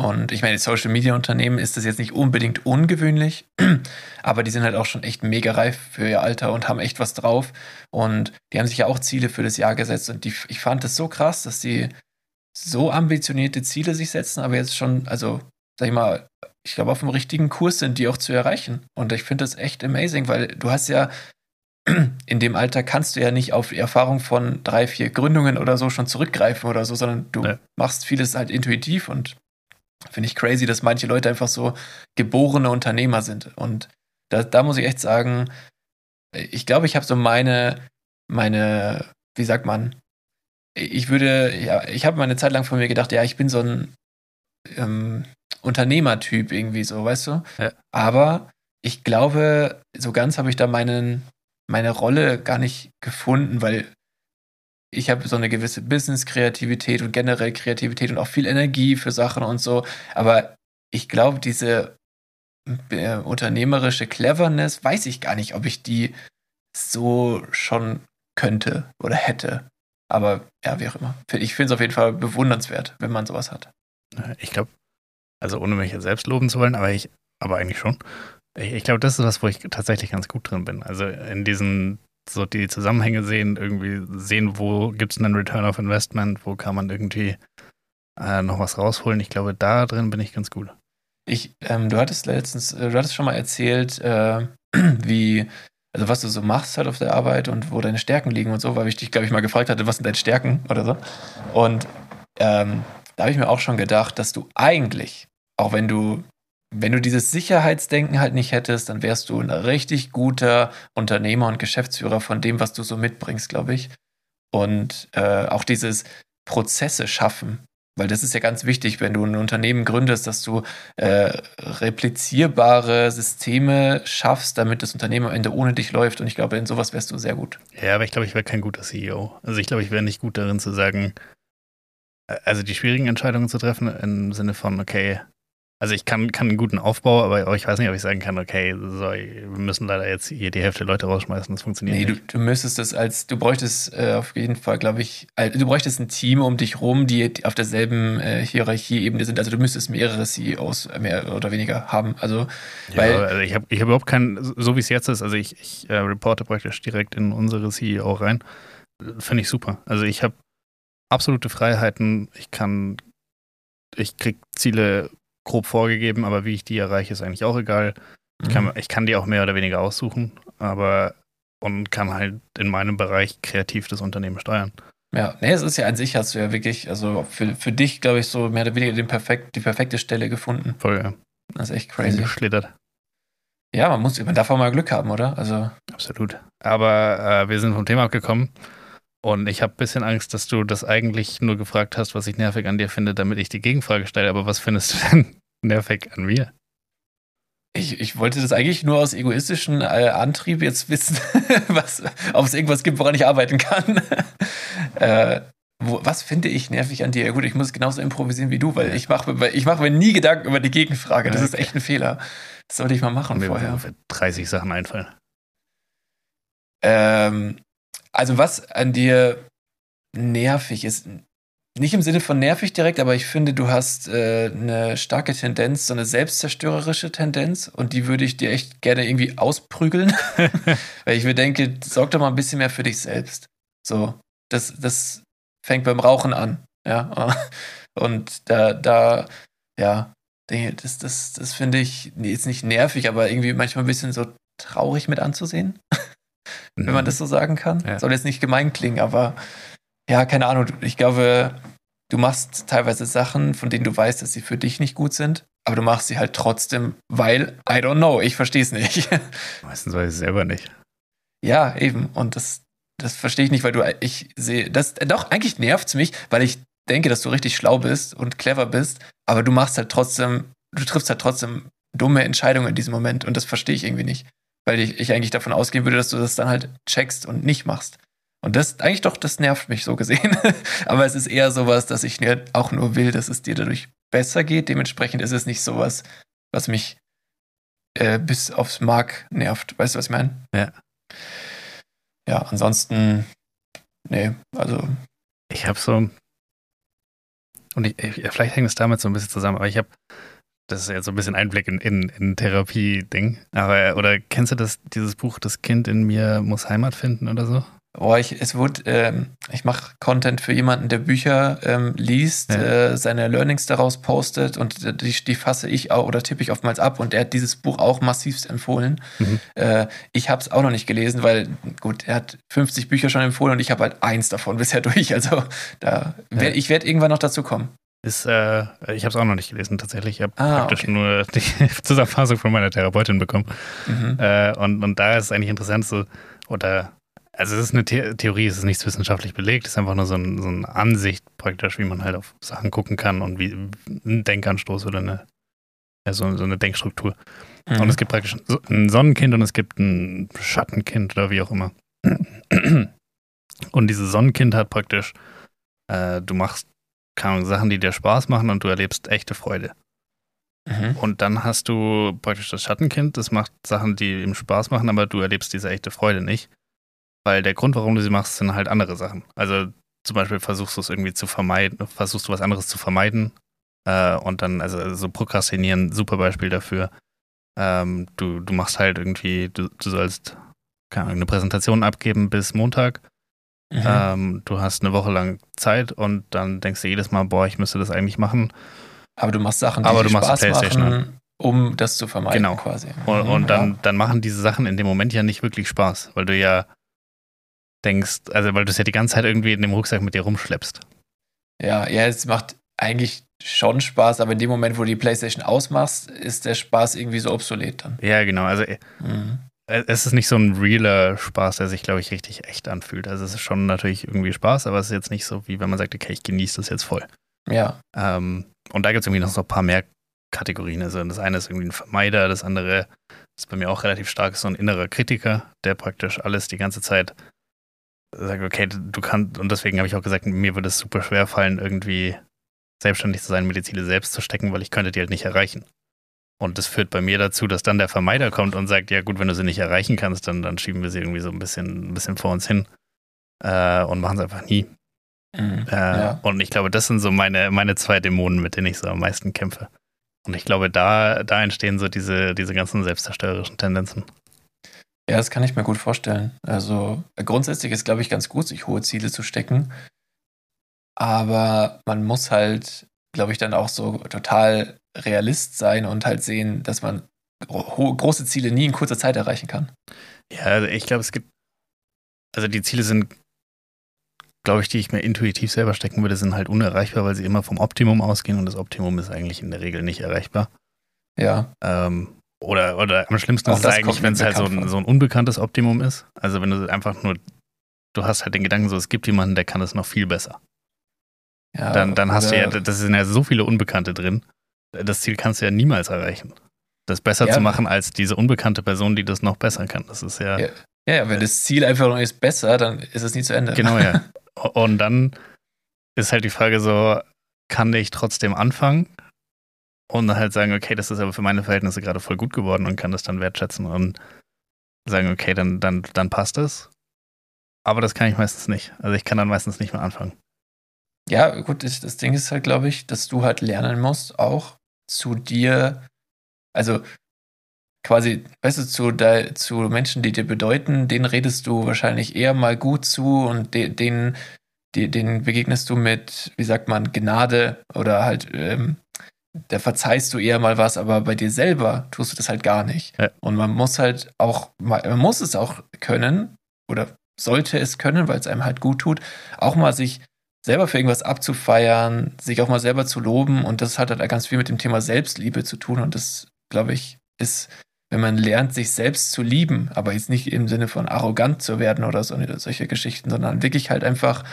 Und ich meine, Social Media Unternehmen ist das jetzt nicht unbedingt ungewöhnlich, aber die sind halt auch schon echt mega reif für ihr Alter und haben echt was drauf. Und die haben sich ja auch Ziele für das Jahr gesetzt. Und die, ich fand das so krass, dass die so ambitionierte Ziele sich setzen, aber jetzt schon, also, sag ich mal, ich glaube, auf dem richtigen Kurs sind, die auch zu erreichen. Und ich finde das echt amazing, weil du hast ja in dem Alter kannst du ja nicht auf die Erfahrung von drei, vier Gründungen oder so schon zurückgreifen oder so, sondern du ja. machst vieles halt intuitiv und finde ich crazy, dass manche Leute einfach so geborene Unternehmer sind. Und da, da muss ich echt sagen, ich glaube, ich habe so meine, meine, wie sagt man, ich würde, ja, ich habe meine Zeit lang von mir gedacht, ja, ich bin so ein ähm, Unternehmertyp irgendwie so, weißt du? Ja. Aber ich glaube, so ganz habe ich da meinen, meine Rolle gar nicht gefunden, weil ich habe so eine gewisse Business-Kreativität und generell Kreativität und auch viel Energie für Sachen und so. Aber ich glaube, diese äh, unternehmerische Cleverness, weiß ich gar nicht, ob ich die so schon könnte oder hätte. Aber ja, wie auch immer. Ich finde es auf jeden Fall bewundernswert, wenn man sowas hat. Ich glaube, also ohne mich jetzt selbst loben zu wollen, aber ich, aber eigentlich schon. Ich, ich glaube, das ist was, wo ich tatsächlich ganz gut drin bin. Also in diesen so die Zusammenhänge sehen, irgendwie sehen, wo gibt es einen Return of Investment, wo kann man irgendwie äh, noch was rausholen. Ich glaube, da drin bin ich ganz gut. Ich, ähm, du hattest letztens, äh, du hattest schon mal erzählt, äh, wie, also was du so machst halt auf der Arbeit und wo deine Stärken liegen und so, weil ich dich, glaube ich, mal gefragt hatte, was sind deine Stärken oder so. Und ähm, da habe ich mir auch schon gedacht, dass du eigentlich, auch wenn du wenn du dieses Sicherheitsdenken halt nicht hättest, dann wärst du ein richtig guter Unternehmer und Geschäftsführer von dem, was du so mitbringst, glaube ich. Und äh, auch dieses Prozesse schaffen, weil das ist ja ganz wichtig, wenn du ein Unternehmen gründest, dass du äh, replizierbare Systeme schaffst, damit das Unternehmen am Ende ohne dich läuft. Und ich glaube, in sowas wärst du sehr gut. Ja, aber ich glaube, ich wäre kein guter CEO. Also ich glaube, ich wäre nicht gut darin zu sagen, äh, also die schwierigen Entscheidungen zu treffen im Sinne von, okay, also ich kann, kann einen guten Aufbau, aber ich weiß nicht, ob ich sagen kann, okay, so, wir müssen leider jetzt hier die Hälfte der Leute rausschmeißen, das funktioniert nee, nicht. Du, du müsstest das als, du bräuchtest äh, auf jeden Fall, glaube ich, du bräuchtest ein Team um dich rum, die auf derselben äh, Hierarchieebene sind. Also du müsstest mehrere CEOs mehr oder weniger haben. Also, weil, ja, also ich habe ich hab überhaupt keinen, so wie es jetzt ist, also ich, ich äh, reporte praktisch direkt in unsere CEO rein. Finde ich super. Also ich habe absolute Freiheiten. Ich kann, ich krieg Ziele grob vorgegeben, aber wie ich die erreiche, ist eigentlich auch egal. Ich kann, mhm. ich kann die auch mehr oder weniger aussuchen, aber und kann halt in meinem Bereich kreativ das Unternehmen steuern. Ja, nee, es ist ja an sich hast du ja wirklich, also für, für dich, glaube ich, so mehr oder weniger den perfekt, die perfekte Stelle gefunden. Voll, ja. Das ist echt crazy. Geschlittert. Ja, man muss, man darf auch mal Glück haben, oder? Also. Absolut. Aber äh, wir sind vom Thema abgekommen. Und ich habe ein bisschen Angst, dass du das eigentlich nur gefragt hast, was ich nervig an dir finde, damit ich die Gegenfrage stelle. Aber was findest du denn nervig an mir? Ich, ich wollte das eigentlich nur aus egoistischen äh, Antrieb jetzt wissen, was, ob es irgendwas gibt, woran ich arbeiten kann. äh, wo, was finde ich nervig an dir? Ja, gut, ich muss genauso improvisieren wie du, weil ich mache ich mach mir nie Gedanken über die Gegenfrage. Das ist echt ein Fehler. Das sollte ich mal machen mir vorher. Mir 30 Sachen einfallen. Ähm, also was an dir nervig ist, nicht im Sinne von nervig direkt, aber ich finde, du hast äh, eine starke Tendenz, so eine selbstzerstörerische Tendenz und die würde ich dir echt gerne irgendwie ausprügeln, weil ich mir denke, sorg doch mal ein bisschen mehr für dich selbst. So, das, das fängt beim Rauchen an, ja. Und da, da, ja, das, das, das finde ich jetzt nicht nervig, aber irgendwie manchmal ein bisschen so traurig mit anzusehen wenn man mhm. das so sagen kann. Ja. Soll jetzt nicht gemein klingen, aber ja, keine Ahnung. Ich glaube, du machst teilweise Sachen, von denen du weißt, dass sie für dich nicht gut sind, aber du machst sie halt trotzdem, weil, I don't know, ich verstehe es nicht. Meistens weiß ich es selber nicht. Ja, eben. Und das, das verstehe ich nicht, weil du, ich sehe, das, doch, eigentlich nervt es mich, weil ich denke, dass du richtig schlau bist und clever bist, aber du machst halt trotzdem, du triffst halt trotzdem dumme Entscheidungen in diesem Moment und das verstehe ich irgendwie nicht, weil ich, ich eigentlich davon ausgehen würde, dass du das dann halt checkst und nicht machst. Und das, eigentlich doch, das nervt mich so gesehen. aber es ist eher sowas, dass ich auch nur will, dass es dir dadurch besser geht. Dementsprechend ist es nicht sowas, was mich äh, bis aufs Mark nervt. Weißt du, was ich meine? Ja. Ja, ansonsten, nee, also. Ich habe so, und ich, ich, vielleicht hängt es damit so ein bisschen zusammen, aber ich habe, das ist jetzt so ein bisschen Einblick in, in, in Therapie-Ding, aber, oder kennst du das, dieses Buch, Das Kind in mir muss Heimat finden oder so? Oh, ich, es wurde, ähm, ich mache Content für jemanden, der Bücher ähm, liest, ja. äh, seine Learnings daraus postet und die, die fasse ich auch oder tippe ich oftmals ab und er hat dieses Buch auch massivst empfohlen. Mhm. Äh, ich habe es auch noch nicht gelesen, weil gut, er hat 50 Bücher schon empfohlen und ich habe halt eins davon bisher durch. Also da, ja. ich werde irgendwann noch dazu kommen. Ist, äh, ich habe es auch noch nicht gelesen tatsächlich. Ich habe ah, praktisch okay. nur die Zusammenfassung von meiner Therapeutin bekommen. Mhm. Äh, und, und da ist es eigentlich interessant so, oder also es ist eine The Theorie, es ist nichts wissenschaftlich belegt, es ist einfach nur so, ein, so, eine Ansicht praktisch, wie man halt auf Sachen gucken kann und wie ein Denkanstoß oder eine, ja, so, so eine Denkstruktur. Mhm. Und es gibt praktisch ein Sonnenkind und es gibt ein Schattenkind oder wie auch immer. Und dieses Sonnenkind hat praktisch, äh, du machst keine Ahnung, Sachen, die dir Spaß machen und du erlebst echte Freude. Mhm. Und dann hast du praktisch das Schattenkind, das macht Sachen, die ihm Spaß machen, aber du erlebst diese echte Freude nicht. Weil der Grund, warum du sie machst, sind halt andere Sachen. Also zum Beispiel versuchst du es irgendwie zu vermeiden, versuchst du was anderes zu vermeiden. Äh, und dann, also so Prokrastinieren, super Beispiel dafür. Ähm, du, du machst halt irgendwie, du, du sollst keine Ahnung, eine Präsentation abgeben bis Montag. Mhm. Ähm, du hast eine Woche lang Zeit und dann denkst du jedes Mal, boah, ich müsste das eigentlich machen. Aber du machst Sachen, die Aber du Spaß Playstation machen, an. um das zu vermeiden genau. quasi. Und, und Mhm, dann, ja. dann machen diese Sachen in dem Moment ja nicht wirklich Spaß, weil du ja denkst, also weil du es ja die ganze Zeit irgendwie in dem Rucksack mit dir rumschleppst. Ja, ja, es macht eigentlich schon Spaß, aber in dem Moment, wo du die Playstation ausmachst, ist der Spaß irgendwie so obsolet dann. Ja, genau. Also Mhm. Es ist nicht so ein realer Spaß, der sich, glaube ich, richtig echt anfühlt. Also es ist schon natürlich irgendwie Spaß, aber es ist jetzt nicht so, wie wenn man sagt, okay, ich genieße das jetzt voll. Ja. Ähm, und da gibt es irgendwie noch so ein paar mehr Kategorien. Also das eine ist irgendwie ein Vermeider, das andere ist bei mir auch relativ stark so ein innerer Kritiker, der praktisch alles die ganze Zeit sagt, okay, du kannst, und deswegen habe ich auch gesagt, mir würde es super schwer fallen, irgendwie selbstständig zu sein, mir die Ziele selbst zu stecken, weil ich könnte die halt nicht erreichen. Und das führt bei mir dazu, dass dann der Vermeider kommt und sagt, ja gut, wenn du sie nicht erreichen kannst, dann, dann schieben wir sie irgendwie so ein bisschen, ein bisschen vor uns hin äh, und machen es einfach nie. Mhm. Äh, ja. Und ich glaube, das sind so meine, meine zwei Dämonen, mit denen ich so am meisten kämpfe. Und ich glaube, da, da entstehen so diese, diese ganzen selbstzerstörerischen Tendenzen. Ja, das kann ich mir gut vorstellen. Also grundsätzlich ist, glaube ich, ganz gut, sich hohe Ziele zu stecken. Aber man muss halt, glaube ich, dann auch so total Realist sein und halt sehen, dass man gro große Ziele nie in kurzer Zeit erreichen kann. Ja, also ich glaube, es gibt, also die Ziele sind, glaube ich, die ich mir intuitiv selber stecken würde, sind halt unerreichbar, weil sie immer vom Optimum ausgehen und das Optimum ist eigentlich in der Regel nicht erreichbar. Ja. Ähm, oder, oder am schlimmsten Auch ist es das eigentlich, wenn es halt so ein, so ein unbekanntes Optimum ist. Also wenn du einfach nur, du hast halt den Gedanken so, es gibt jemanden, der kann es noch viel besser. Ja Dann, dann hast du ja, das sind ja so viele Unbekannte drin. Das Ziel kannst du ja niemals erreichen. Das besser Ja. zu machen als diese unbekannte Person, die das noch besser kann. Das ist ja, Ja. Ja, wenn das Ziel einfach nur ist besser, dann ist es nie zu Ende. genau ja. Und dann ist halt die Frage so, kann ich trotzdem anfangen? Und dann halt sagen, okay, das ist aber für meine Verhältnisse gerade voll gut geworden und kann das dann wertschätzen und sagen, okay, dann, dann, dann passt es. Aber das kann ich meistens nicht. Also ich kann dann meistens nicht mehr anfangen. Ja, gut, das, das Ding ist halt, glaube ich, dass du halt lernen musst, auch zu dir, also quasi, weißt du, zu, de, zu Menschen, die dir bedeuten, denen redest du wahrscheinlich eher mal gut zu und de, denen, die, denen begegnest du mit, wie sagt man, Gnade oder halt, ähm, da verzeihst du eher mal was, aber bei dir selber tust du das halt gar nicht. Ja. Und man muss halt auch, man muss es auch können oder sollte es können, weil es einem halt gut tut, auch mal sich selber für irgendwas abzufeiern, sich auch mal selber zu loben und das hat halt ganz viel mit dem Thema Selbstliebe zu tun und das, glaube ich, ist, wenn man lernt, sich selbst zu lieben, aber jetzt nicht im Sinne von arrogant zu werden oder so, oder solche Geschichten, sondern wirklich halt einfach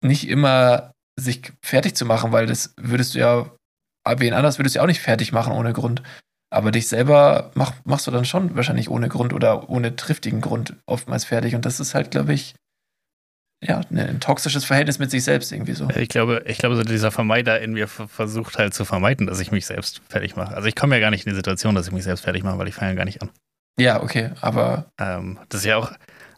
nicht immer sich fertig zu machen, weil das würdest du ja, wen anders würdest du ja auch nicht fertig machen ohne Grund. Aber dich selber mach, machst du dann schon wahrscheinlich ohne Grund oder ohne triftigen Grund oftmals fertig. Und das ist halt, glaube ich, ja, ne, ein toxisches Verhältnis mit sich selbst irgendwie so. Ich glaube, ich glaube, so dieser Vermeider in mir versucht halt zu vermeiden, dass ich mich selbst fertig mache. Also ich komme ja gar nicht in die Situation, dass ich mich selbst fertig mache, weil ich fange ja gar nicht an. Ja, okay, aber. Ähm, das ist ja auch,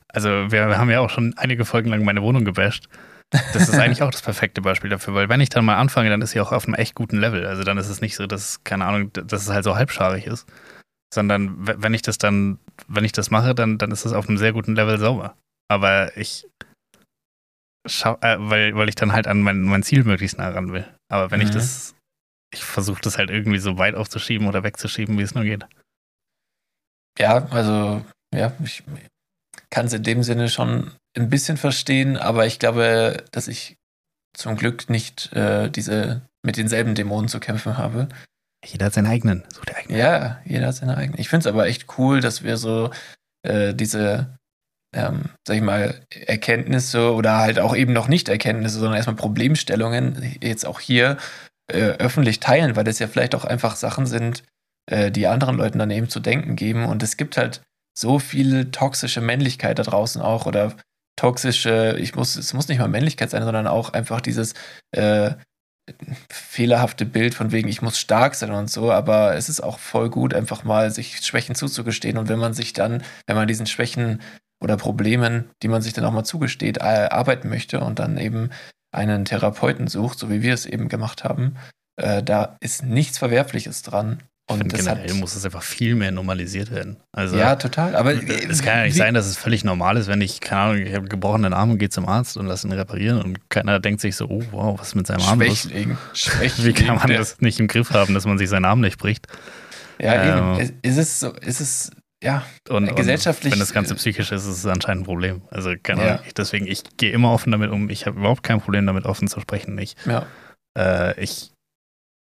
also wir, haben ja auch schon einige Folgen lang meine Wohnung gebasht. Das ist eigentlich auch das perfekte Beispiel dafür, weil wenn ich dann mal anfange, dann ist sie auch auf einem echt guten Level. Also dann ist es nicht so, dass, keine Ahnung, dass es halt so halbscharig ist, sondern wenn ich das dann, wenn ich das mache, dann, dann ist es auf einem sehr guten Level sauber. Aber ich äh, weil, weil ich dann halt an mein, mein Ziel möglichst nah ran will. Aber wenn mhm. ich das, ich versuche das halt irgendwie so weit aufzuschieben oder wegzuschieben, wie es nur geht. Ja, also, ja, ich kann es in dem Sinne schon ein bisschen verstehen, aber ich glaube, dass ich zum Glück nicht äh, diese mit denselben Dämonen zu kämpfen habe. Jeder hat seinen eigenen. So der eigene. Ja, jeder hat seine eigenen. Ich finde es aber echt cool, dass wir so äh, diese ähm, sag ich mal, Erkenntnisse oder halt auch eben noch nicht Erkenntnisse, sondern erstmal Problemstellungen jetzt auch hier äh, öffentlich teilen, weil das ja vielleicht auch einfach Sachen sind, äh, die anderen Leuten dann eben zu denken geben. Und es gibt halt so viel toxische Männlichkeit da draußen auch oder toxische, ich muss, es muss nicht mal Männlichkeit sein, sondern auch einfach dieses äh, fehlerhafte Bild von wegen, ich muss stark sein und so, aber es ist auch voll gut, einfach mal sich Schwächen zuzugestehen. Und wenn man sich dann, wenn man diesen Schwächen oder Problemen, die man sich dann auch mal zugesteht, äh, arbeiten möchte und dann eben einen Therapeuten sucht, so wie wir es eben gemacht haben, äh, da ist nichts Verwerfliches dran. Und finde, generell hat, muss es einfach viel mehr normalisiert werden. Also, ja, total. Aber es kann ja nicht wie, sein, dass es völlig normal ist, wenn ich, keine Ahnung, ich habe einen gebrochenen Arm und gehe zum Arzt und lasse ihn reparieren und keiner denkt sich so, oh wow, was ist mit seinem Arm los? Wie kann man das nicht im Griff haben, dass man sich seinen Arm nicht bricht? Ja, ähm, eben. Ist es so, ist es ja, und, gesellschaftlich. Und wenn das Ganze psychisch ist, ist es anscheinend ein Problem. Also, keine Ahnung. Ja. Deswegen, ich gehe immer offen damit um. Ich habe überhaupt kein Problem damit, offen zu sprechen. Ich, ja. äh, ich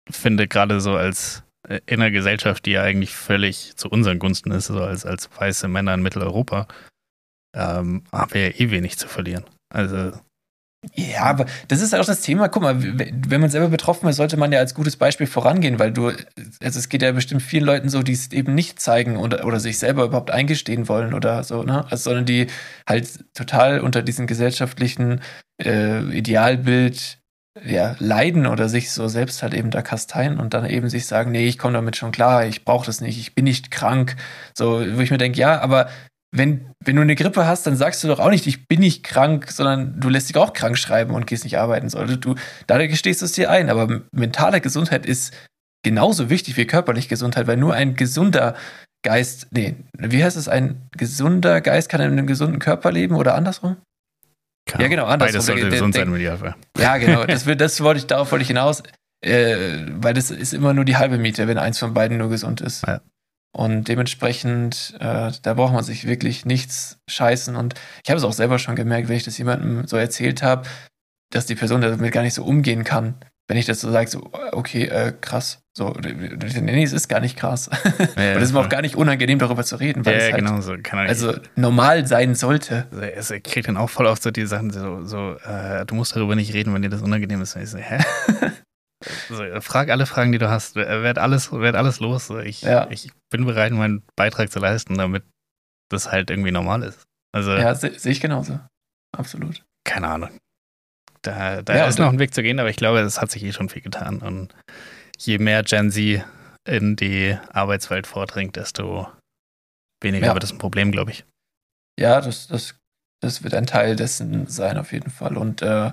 finde gerade so als äh, in einer Gesellschaft, die ja eigentlich völlig zu unseren Gunsten ist, so als, als weiße Männer in Mitteleuropa, ähm, haben wir ja eh wenig zu verlieren. Also ja, aber das ist auch das Thema. Guck mal, wenn man selber betroffen ist, sollte man ja als gutes Beispiel vorangehen, weil du, also es geht ja bestimmt vielen Leuten so, die es eben nicht zeigen oder, oder sich selber überhaupt eingestehen wollen oder so, ne? Also, sondern die halt total unter diesem gesellschaftlichen äh, Idealbild ja, leiden oder sich so selbst halt eben da kasteien und dann eben sich sagen, nee, ich komme damit schon klar, ich brauche das nicht, ich bin nicht krank. So, wo ich mir denke, ja, aber wenn, wenn du eine Grippe hast, dann sagst du doch auch nicht, ich bin nicht krank, sondern du lässt dich auch krank schreiben und gehst nicht arbeiten. Sollte du, dadurch gestehst du es dir ein. Aber mentale Gesundheit ist genauso wichtig wie körperliche Gesundheit, weil nur ein gesunder Geist, nee, wie heißt es, ein gesunder Geist kann in einem gesunden Körper leben oder andersrum? Kann ja, genau, andersrum. Beides sollte der, gesund sein, Idealfall. Ja, genau, das, das wollte ich, darauf wollte ich hinaus, äh, weil das ist immer nur die halbe Miete, wenn eins von beiden nur gesund ist. Ja. Und dementsprechend, äh, da braucht man sich wirklich nichts scheißen. Und ich habe es auch selber schon gemerkt, wenn ich das jemandem so erzählt habe, dass die Person damit gar nicht so umgehen kann. Wenn ich das so sage, so, okay, äh, krass. So, nee, es ist gar nicht krass. Ja, und es ist mir auch gar nicht unangenehm, darüber zu reden, weil ja, es halt, genau so. also normal sein sollte. Also, ich kriege dann auch voll oft so die Sachen, so, so äh, du musst darüber nicht reden, wenn dir das unangenehm ist. Und ich so, hä? Frag alle Fragen, die du hast. Werd alles, werd alles los. Ich, ja. ich bin bereit, meinen Beitrag zu leisten, damit das halt irgendwie normal ist. Also, ja, sehe seh ich genauso. Absolut. Keine Ahnung. Da, da ja, ist noch ein Weg zu gehen, aber ich glaube, es hat sich eh schon viel getan. Und je mehr Gen Z in die Arbeitswelt vordringt, desto weniger ja. wird es ein Problem, glaube ich. Ja, das, das, das wird ein Teil dessen sein, auf jeden Fall. Und äh,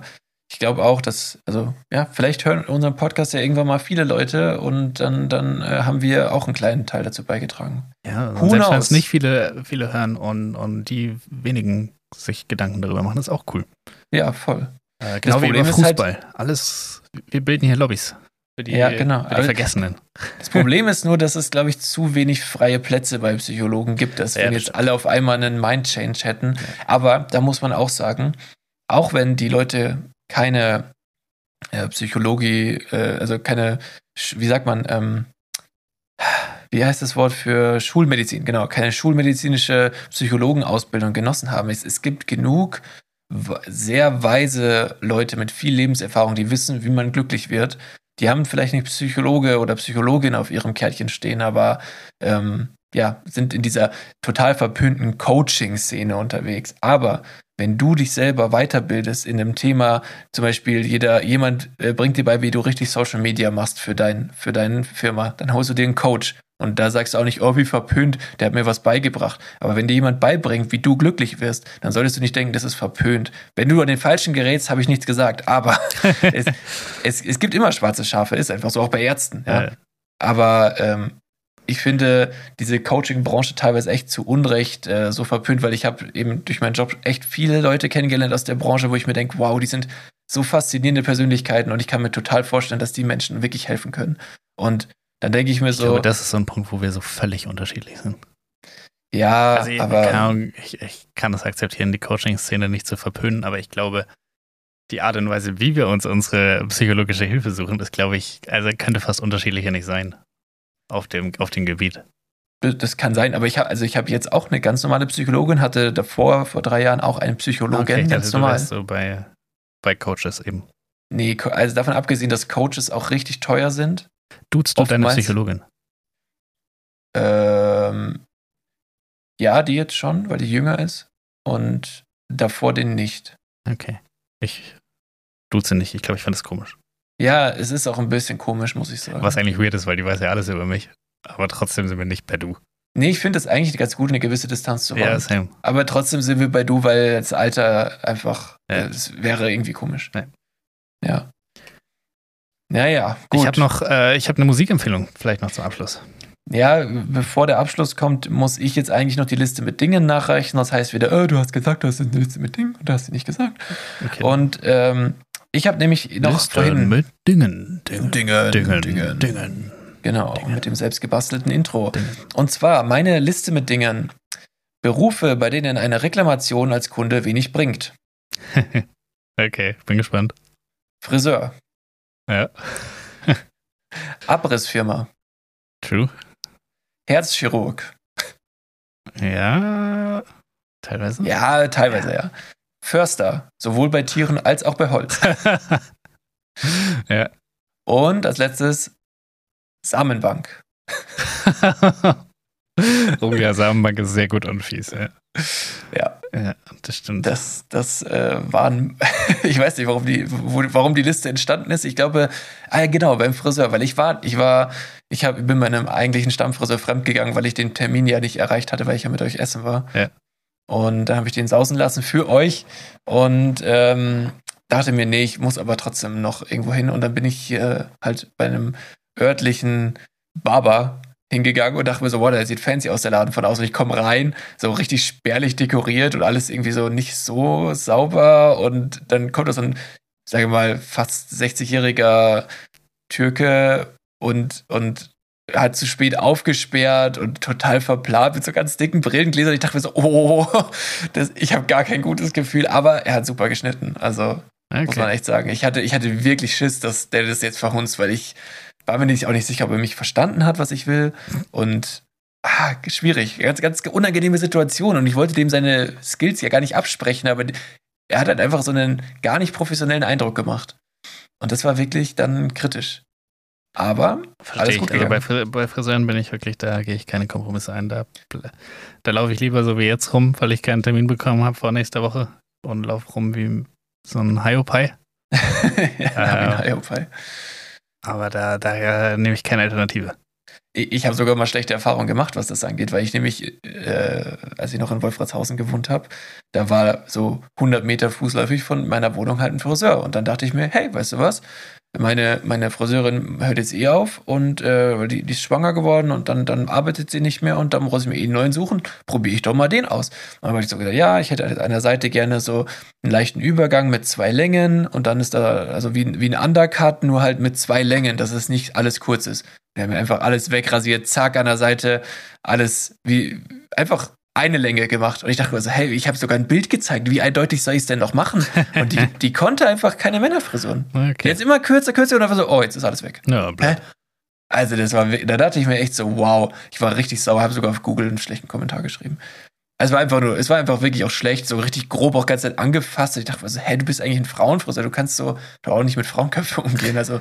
ich glaube auch, dass, also ja, vielleicht hören unseren Podcast ja irgendwann mal viele Leute und dann, dann äh, haben wir auch einen kleinen Teil dazu beigetragen. Ja, und selbst wenn es nicht viele, viele hören und, und die wenigen sich Gedanken darüber machen, ist auch cool. Ja, voll. Äh, genau wie über Fußball. Halt, Alles, wir bilden hier Lobbys. Für die, ja, genau. Für die Vergessenen. Das Problem ist nur, dass es, glaube ich, zu wenig freie Plätze bei Psychologen gibt, dass ja, wir jetzt alle auf einmal einen Mind-Change hätten. Aber da muss man auch sagen, auch wenn die Leute keine äh, Psychologie, äh, also keine, wie sagt man, ähm, wie heißt das Wort für Schulmedizin? Genau, keine schulmedizinische Psychologenausbildung genossen haben. Es, es gibt genug sehr weise Leute mit viel Lebenserfahrung, die wissen, wie man glücklich wird. Die haben vielleicht nicht Psychologe oder Psychologin auf ihrem Kärtchen stehen, aber ähm, ja, sind in dieser total verpönten Coaching-Szene unterwegs. Aber wenn du dich selber weiterbildest in einem Thema, zum Beispiel jeder, jemand äh, bringt dir bei, wie du richtig Social Media machst für, dein, für deine Firma, dann holst du dir einen Coach. Und da sagst du auch nicht, oh, wie verpönt, der hat mir was beigebracht. Aber wenn dir jemand beibringt, wie du glücklich wirst, dann solltest du nicht denken, das ist verpönt. Wenn du an den falschen gerätst, habe ich nichts gesagt. Aber es, es, es, gibt immer schwarze Schafe, ist einfach so, auch bei Ärzten. Ja. Ja. Aber ähm, ich finde diese Coaching-Branche teilweise echt zu Unrecht äh, so verpönt, weil ich habe eben durch meinen Job echt viele Leute kennengelernt aus der Branche, wo ich mir denke, wow, die sind so faszinierende Persönlichkeiten und ich kann mir total vorstellen, dass die Menschen wirklich helfen können. Und dann denke ich mir so. Ich glaube, das ist so ein Punkt, wo wir so völlig unterschiedlich sind. Ja, also ich, aber. Kann, ich, ich kann das akzeptieren, die Coaching-Szene nicht zu verpönen, aber ich glaube, die Art und Weise, wie wir uns unsere psychologische Hilfe suchen, ist, glaube ich, also könnte fast unterschiedlicher nicht sein auf dem, auf dem Gebiet. Das kann sein, aber ich habe also ich habe jetzt auch eine ganz normale Psychologin, hatte davor vor drei Jahren auch eine Psychologin, okay, ganz also normal. so bei, bei Coaches eben. Nee, also davon abgesehen, dass Coaches auch richtig teuer sind. Duzt du deine Psychologin? Ähm, ja, die jetzt schon, weil die jünger ist. Und davor den nicht. Okay. Ich duze nicht. Ich glaube, ich fand das komisch. Ja, es ist auch ein bisschen komisch, muss ich sagen. Was eigentlich weird ist, weil die weiß ja alles über mich. Aber trotzdem sind wir nicht per Du. Nee, ich finde es eigentlich ganz gut, eine gewisse Distanz zu haben. Ja, same. Aber trotzdem sind wir bei Du, weil das Alter einfach, ja. es wäre irgendwie komisch. Ja. Ja. Naja, gut. Ich habe noch, äh, ich habe eine Musikempfehlung, vielleicht noch zum Abschluss. Ja, bevor der Abschluss kommt, muss ich jetzt eigentlich noch die Liste mit Dingen nachreichen. Das heißt wieder, oh, du hast gesagt, du hast eine Liste mit Dingen und du hast sie nicht gesagt. Okay. Und ähm, ich habe nämlich noch Liste vorhin mit Dingen, Dingen, Dingen, Dingen, Dingen. Dingen. Genau, Dingen. mit dem selbstgebastelten Intro. Dingen. Und zwar meine Liste mit Dingen. Berufe, bei denen eine Reklamation als Kunde wenig bringt. okay, bin gespannt. Friseur. Ja. Abrissfirma. True. Herzchirurg. Ja, teilweise. Ja, teilweise, ja. ja. Förster, sowohl bei Tieren als auch bei Holz. ja. Und als letztes Samenbank. oh ja, Samenbank ist sehr gut und fies, ja. Ja. Ja, das stimmt. Das, das äh, waren, ich weiß nicht, warum die, wo, warum die Liste entstanden ist. Ich glaube, ah, genau, beim Friseur, weil ich war, ich war, ich hab, bin meinem eigentlichen Stammfriseur fremdgegangen, weil ich den Termin ja nicht erreicht hatte, weil ich ja mit euch essen war. Ja. Und dann habe ich den sausen lassen für euch und ähm, dachte mir, nee, ich muss aber trotzdem noch irgendwo hin. Und dann bin ich äh, halt bei einem örtlichen Barber hingegangen und dachte mir so, wow, der sieht fancy aus, der Laden von außen. Ich komme rein, so richtig spärlich dekoriert und alles irgendwie so nicht so sauber. Und dann kommt da so ein, sage mal, fast 60-jähriger Türke und, und hat zu spät aufgesperrt und total verplant mit so ganz dicken Brillengläsern. Ich dachte mir so, oh, das, ich habe gar kein gutes Gefühl, aber er hat super geschnitten. Also okay. muss man echt sagen. Ich hatte, ich hatte wirklich Schiss, dass der das jetzt verhunzt, weil ich war mir nicht, auch nicht sicher, ob er mich verstanden hat, was ich will. Und ah, schwierig. Ganz, ganz unangenehme Situation. Und ich wollte dem seine Skills ja gar nicht absprechen, aber er hat halt einfach so einen gar nicht professionellen Eindruck gemacht. Und das war wirklich dann kritisch. Aber Verstehe alles gut ich. Also bei, bei Friseuren bin ich wirklich, da gehe ich keine Kompromisse ein. Da, da laufe ich lieber so wie jetzt rum, weil ich keinen Termin bekommen habe vor nächster Woche und laufe rum wie so ein Hiopai. ja, äh, Hiopai. Aber da, da nehme ich keine Alternative. Ich habe sogar mal schlechte Erfahrungen gemacht, was das angeht, weil ich nämlich, äh, als ich noch in Wolfratshausen gewohnt habe, da war so 100 Meter fußläufig von meiner Wohnung halt ein Friseur. Und dann dachte ich mir, hey, weißt du was? Meine, meine Friseurin hört jetzt eh auf und äh, die, die ist schwanger geworden und dann, dann arbeitet sie nicht mehr und dann muss ich mir eh einen neuen suchen. Probiere ich doch mal den aus. Und dann habe ich so gesagt, ja, ich hätte an der Seite gerne so einen leichten Übergang mit zwei Längen und dann ist da also wie, wie ein Undercut, nur halt mit zwei Längen, dass es nicht alles kurz ist. Wir haben einfach alles wegrasiert, zack an der Seite, alles wie einfach eine Länge gemacht. Und ich dachte mir so, hey, ich habe sogar ein Bild gezeigt. Wie eindeutig soll ich es denn noch machen? Und die, die konnte einfach keine Männerfrisuren. Okay. Jetzt immer kürzer, kürzer und einfach so, oh, jetzt ist alles weg. Ja, Hä? Also das war, da dachte ich mir echt so, wow, ich war richtig sauer, habe sogar auf Google einen schlechten Kommentar geschrieben. Es war einfach nur, es war einfach wirklich auch schlecht, so richtig grob auch ganze Zeit angefasst. Ich dachte, also, hä, du bist eigentlich ein Frauenfrisser, du kannst so doch auch nicht mit Frauenköpfen umgehen. Also,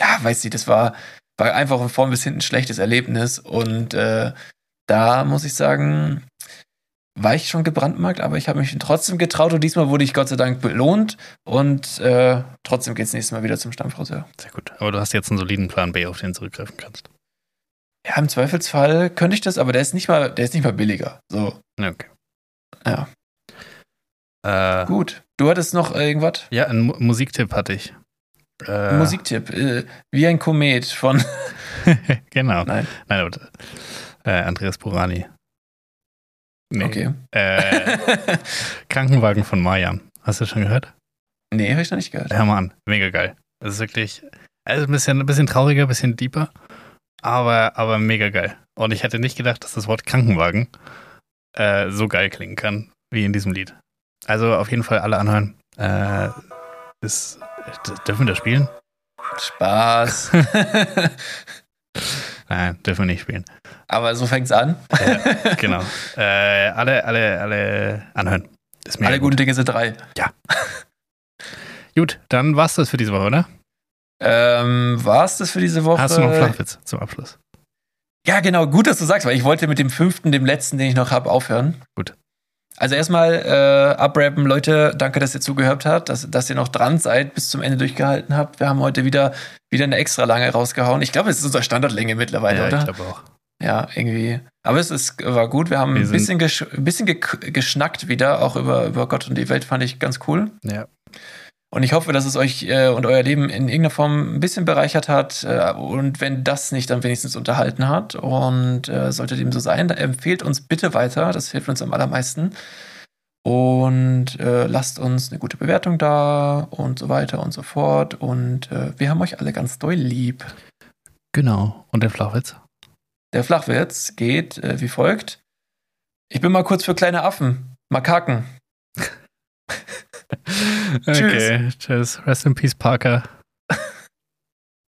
ja, weiß ich, das war, war einfach von vorn bis hinten ein schlechtes Erlebnis. Und äh, da muss ich sagen, war ich schon gebrandmarkt, aber ich habe mich trotzdem getraut und diesmal wurde ich Gott sei Dank belohnt und äh, trotzdem geht es nächstes Mal wieder zum Stammfriseur. Sehr gut. Aber du hast jetzt einen soliden Plan B, auf den du zurückgreifen kannst. Ja, im Zweifelsfall könnte ich das, aber der ist nicht mal, der ist nicht mal billiger. So. Okay. Ja. Äh, Gut. Du hattest noch irgendwas? ja, einen Mu Musiktipp hatte ich. Äh, Musiktipp. Äh, wie ein Komet von. genau. Nein. Nein, aber, äh, Andreas Burani. Nee. Okay. Äh, Krankenwagen von Mayan. Hast du schon gehört? nee, habe ich noch nicht gehört. Hör mal an. Mega geil. Das ist wirklich, also ein bisschen, ein bisschen trauriger, ein bisschen deeper, aber, aber mega geil. Und ich hätte nicht gedacht, dass das Wort Krankenwagen äh, so geil klingen kann, wie in diesem Lied. Also auf jeden Fall alle anhören. Äh, ist, dürfen wir das spielen? Spaß. Nein, dürfen wir nicht spielen. aber so fängt's an. Ja, genau. äh, alle, alle, alle anhören. Alle guten Dinge sind drei. Gut, dann war's das für diese Woche, oder? Ähm, war's das für diese Woche? Hast du noch einen Flachwitz zum Abschluss? Ja, genau, gut, dass du sagst, weil ich wollte mit dem fünften, dem letzten, den ich noch habe, aufhören. Gut. Also erstmal äh, abrappen, Leute, danke, dass ihr zugehört habt, dass, dass ihr noch dran seid, bis zum Ende durchgehalten habt. Wir haben heute wieder, wieder eine extra lange rausgehauen. Ich glaube, es ist unsere Standardlänge mittlerweile, ja, oder? ich glaube auch. Ja, irgendwie. Aber es ist, war gut. Wir haben Wir ein bisschen, gesch bisschen ge geschnackt wieder, auch über, über Gott und die Welt, fand ich ganz cool. Ja. Und ich hoffe, dass es euch äh, und euer Leben in irgendeiner Form ein bisschen bereichert hat. Äh, und wenn das nicht, dann wenigstens unterhalten hat. Und äh, sollte dem so sein, dann empfehlt uns bitte weiter. Das hilft uns am allermeisten. Und äh, lasst uns eine gute Bewertung da und so weiter und so fort. Und äh, wir haben euch alle ganz doll lieb. Genau. Und der Flachwitz? Der Flachwitz geht äh, wie folgt. Ich bin mal kurz für kleine Affen. Makaken. Okay, Cheers. Rest in Peace, Parker.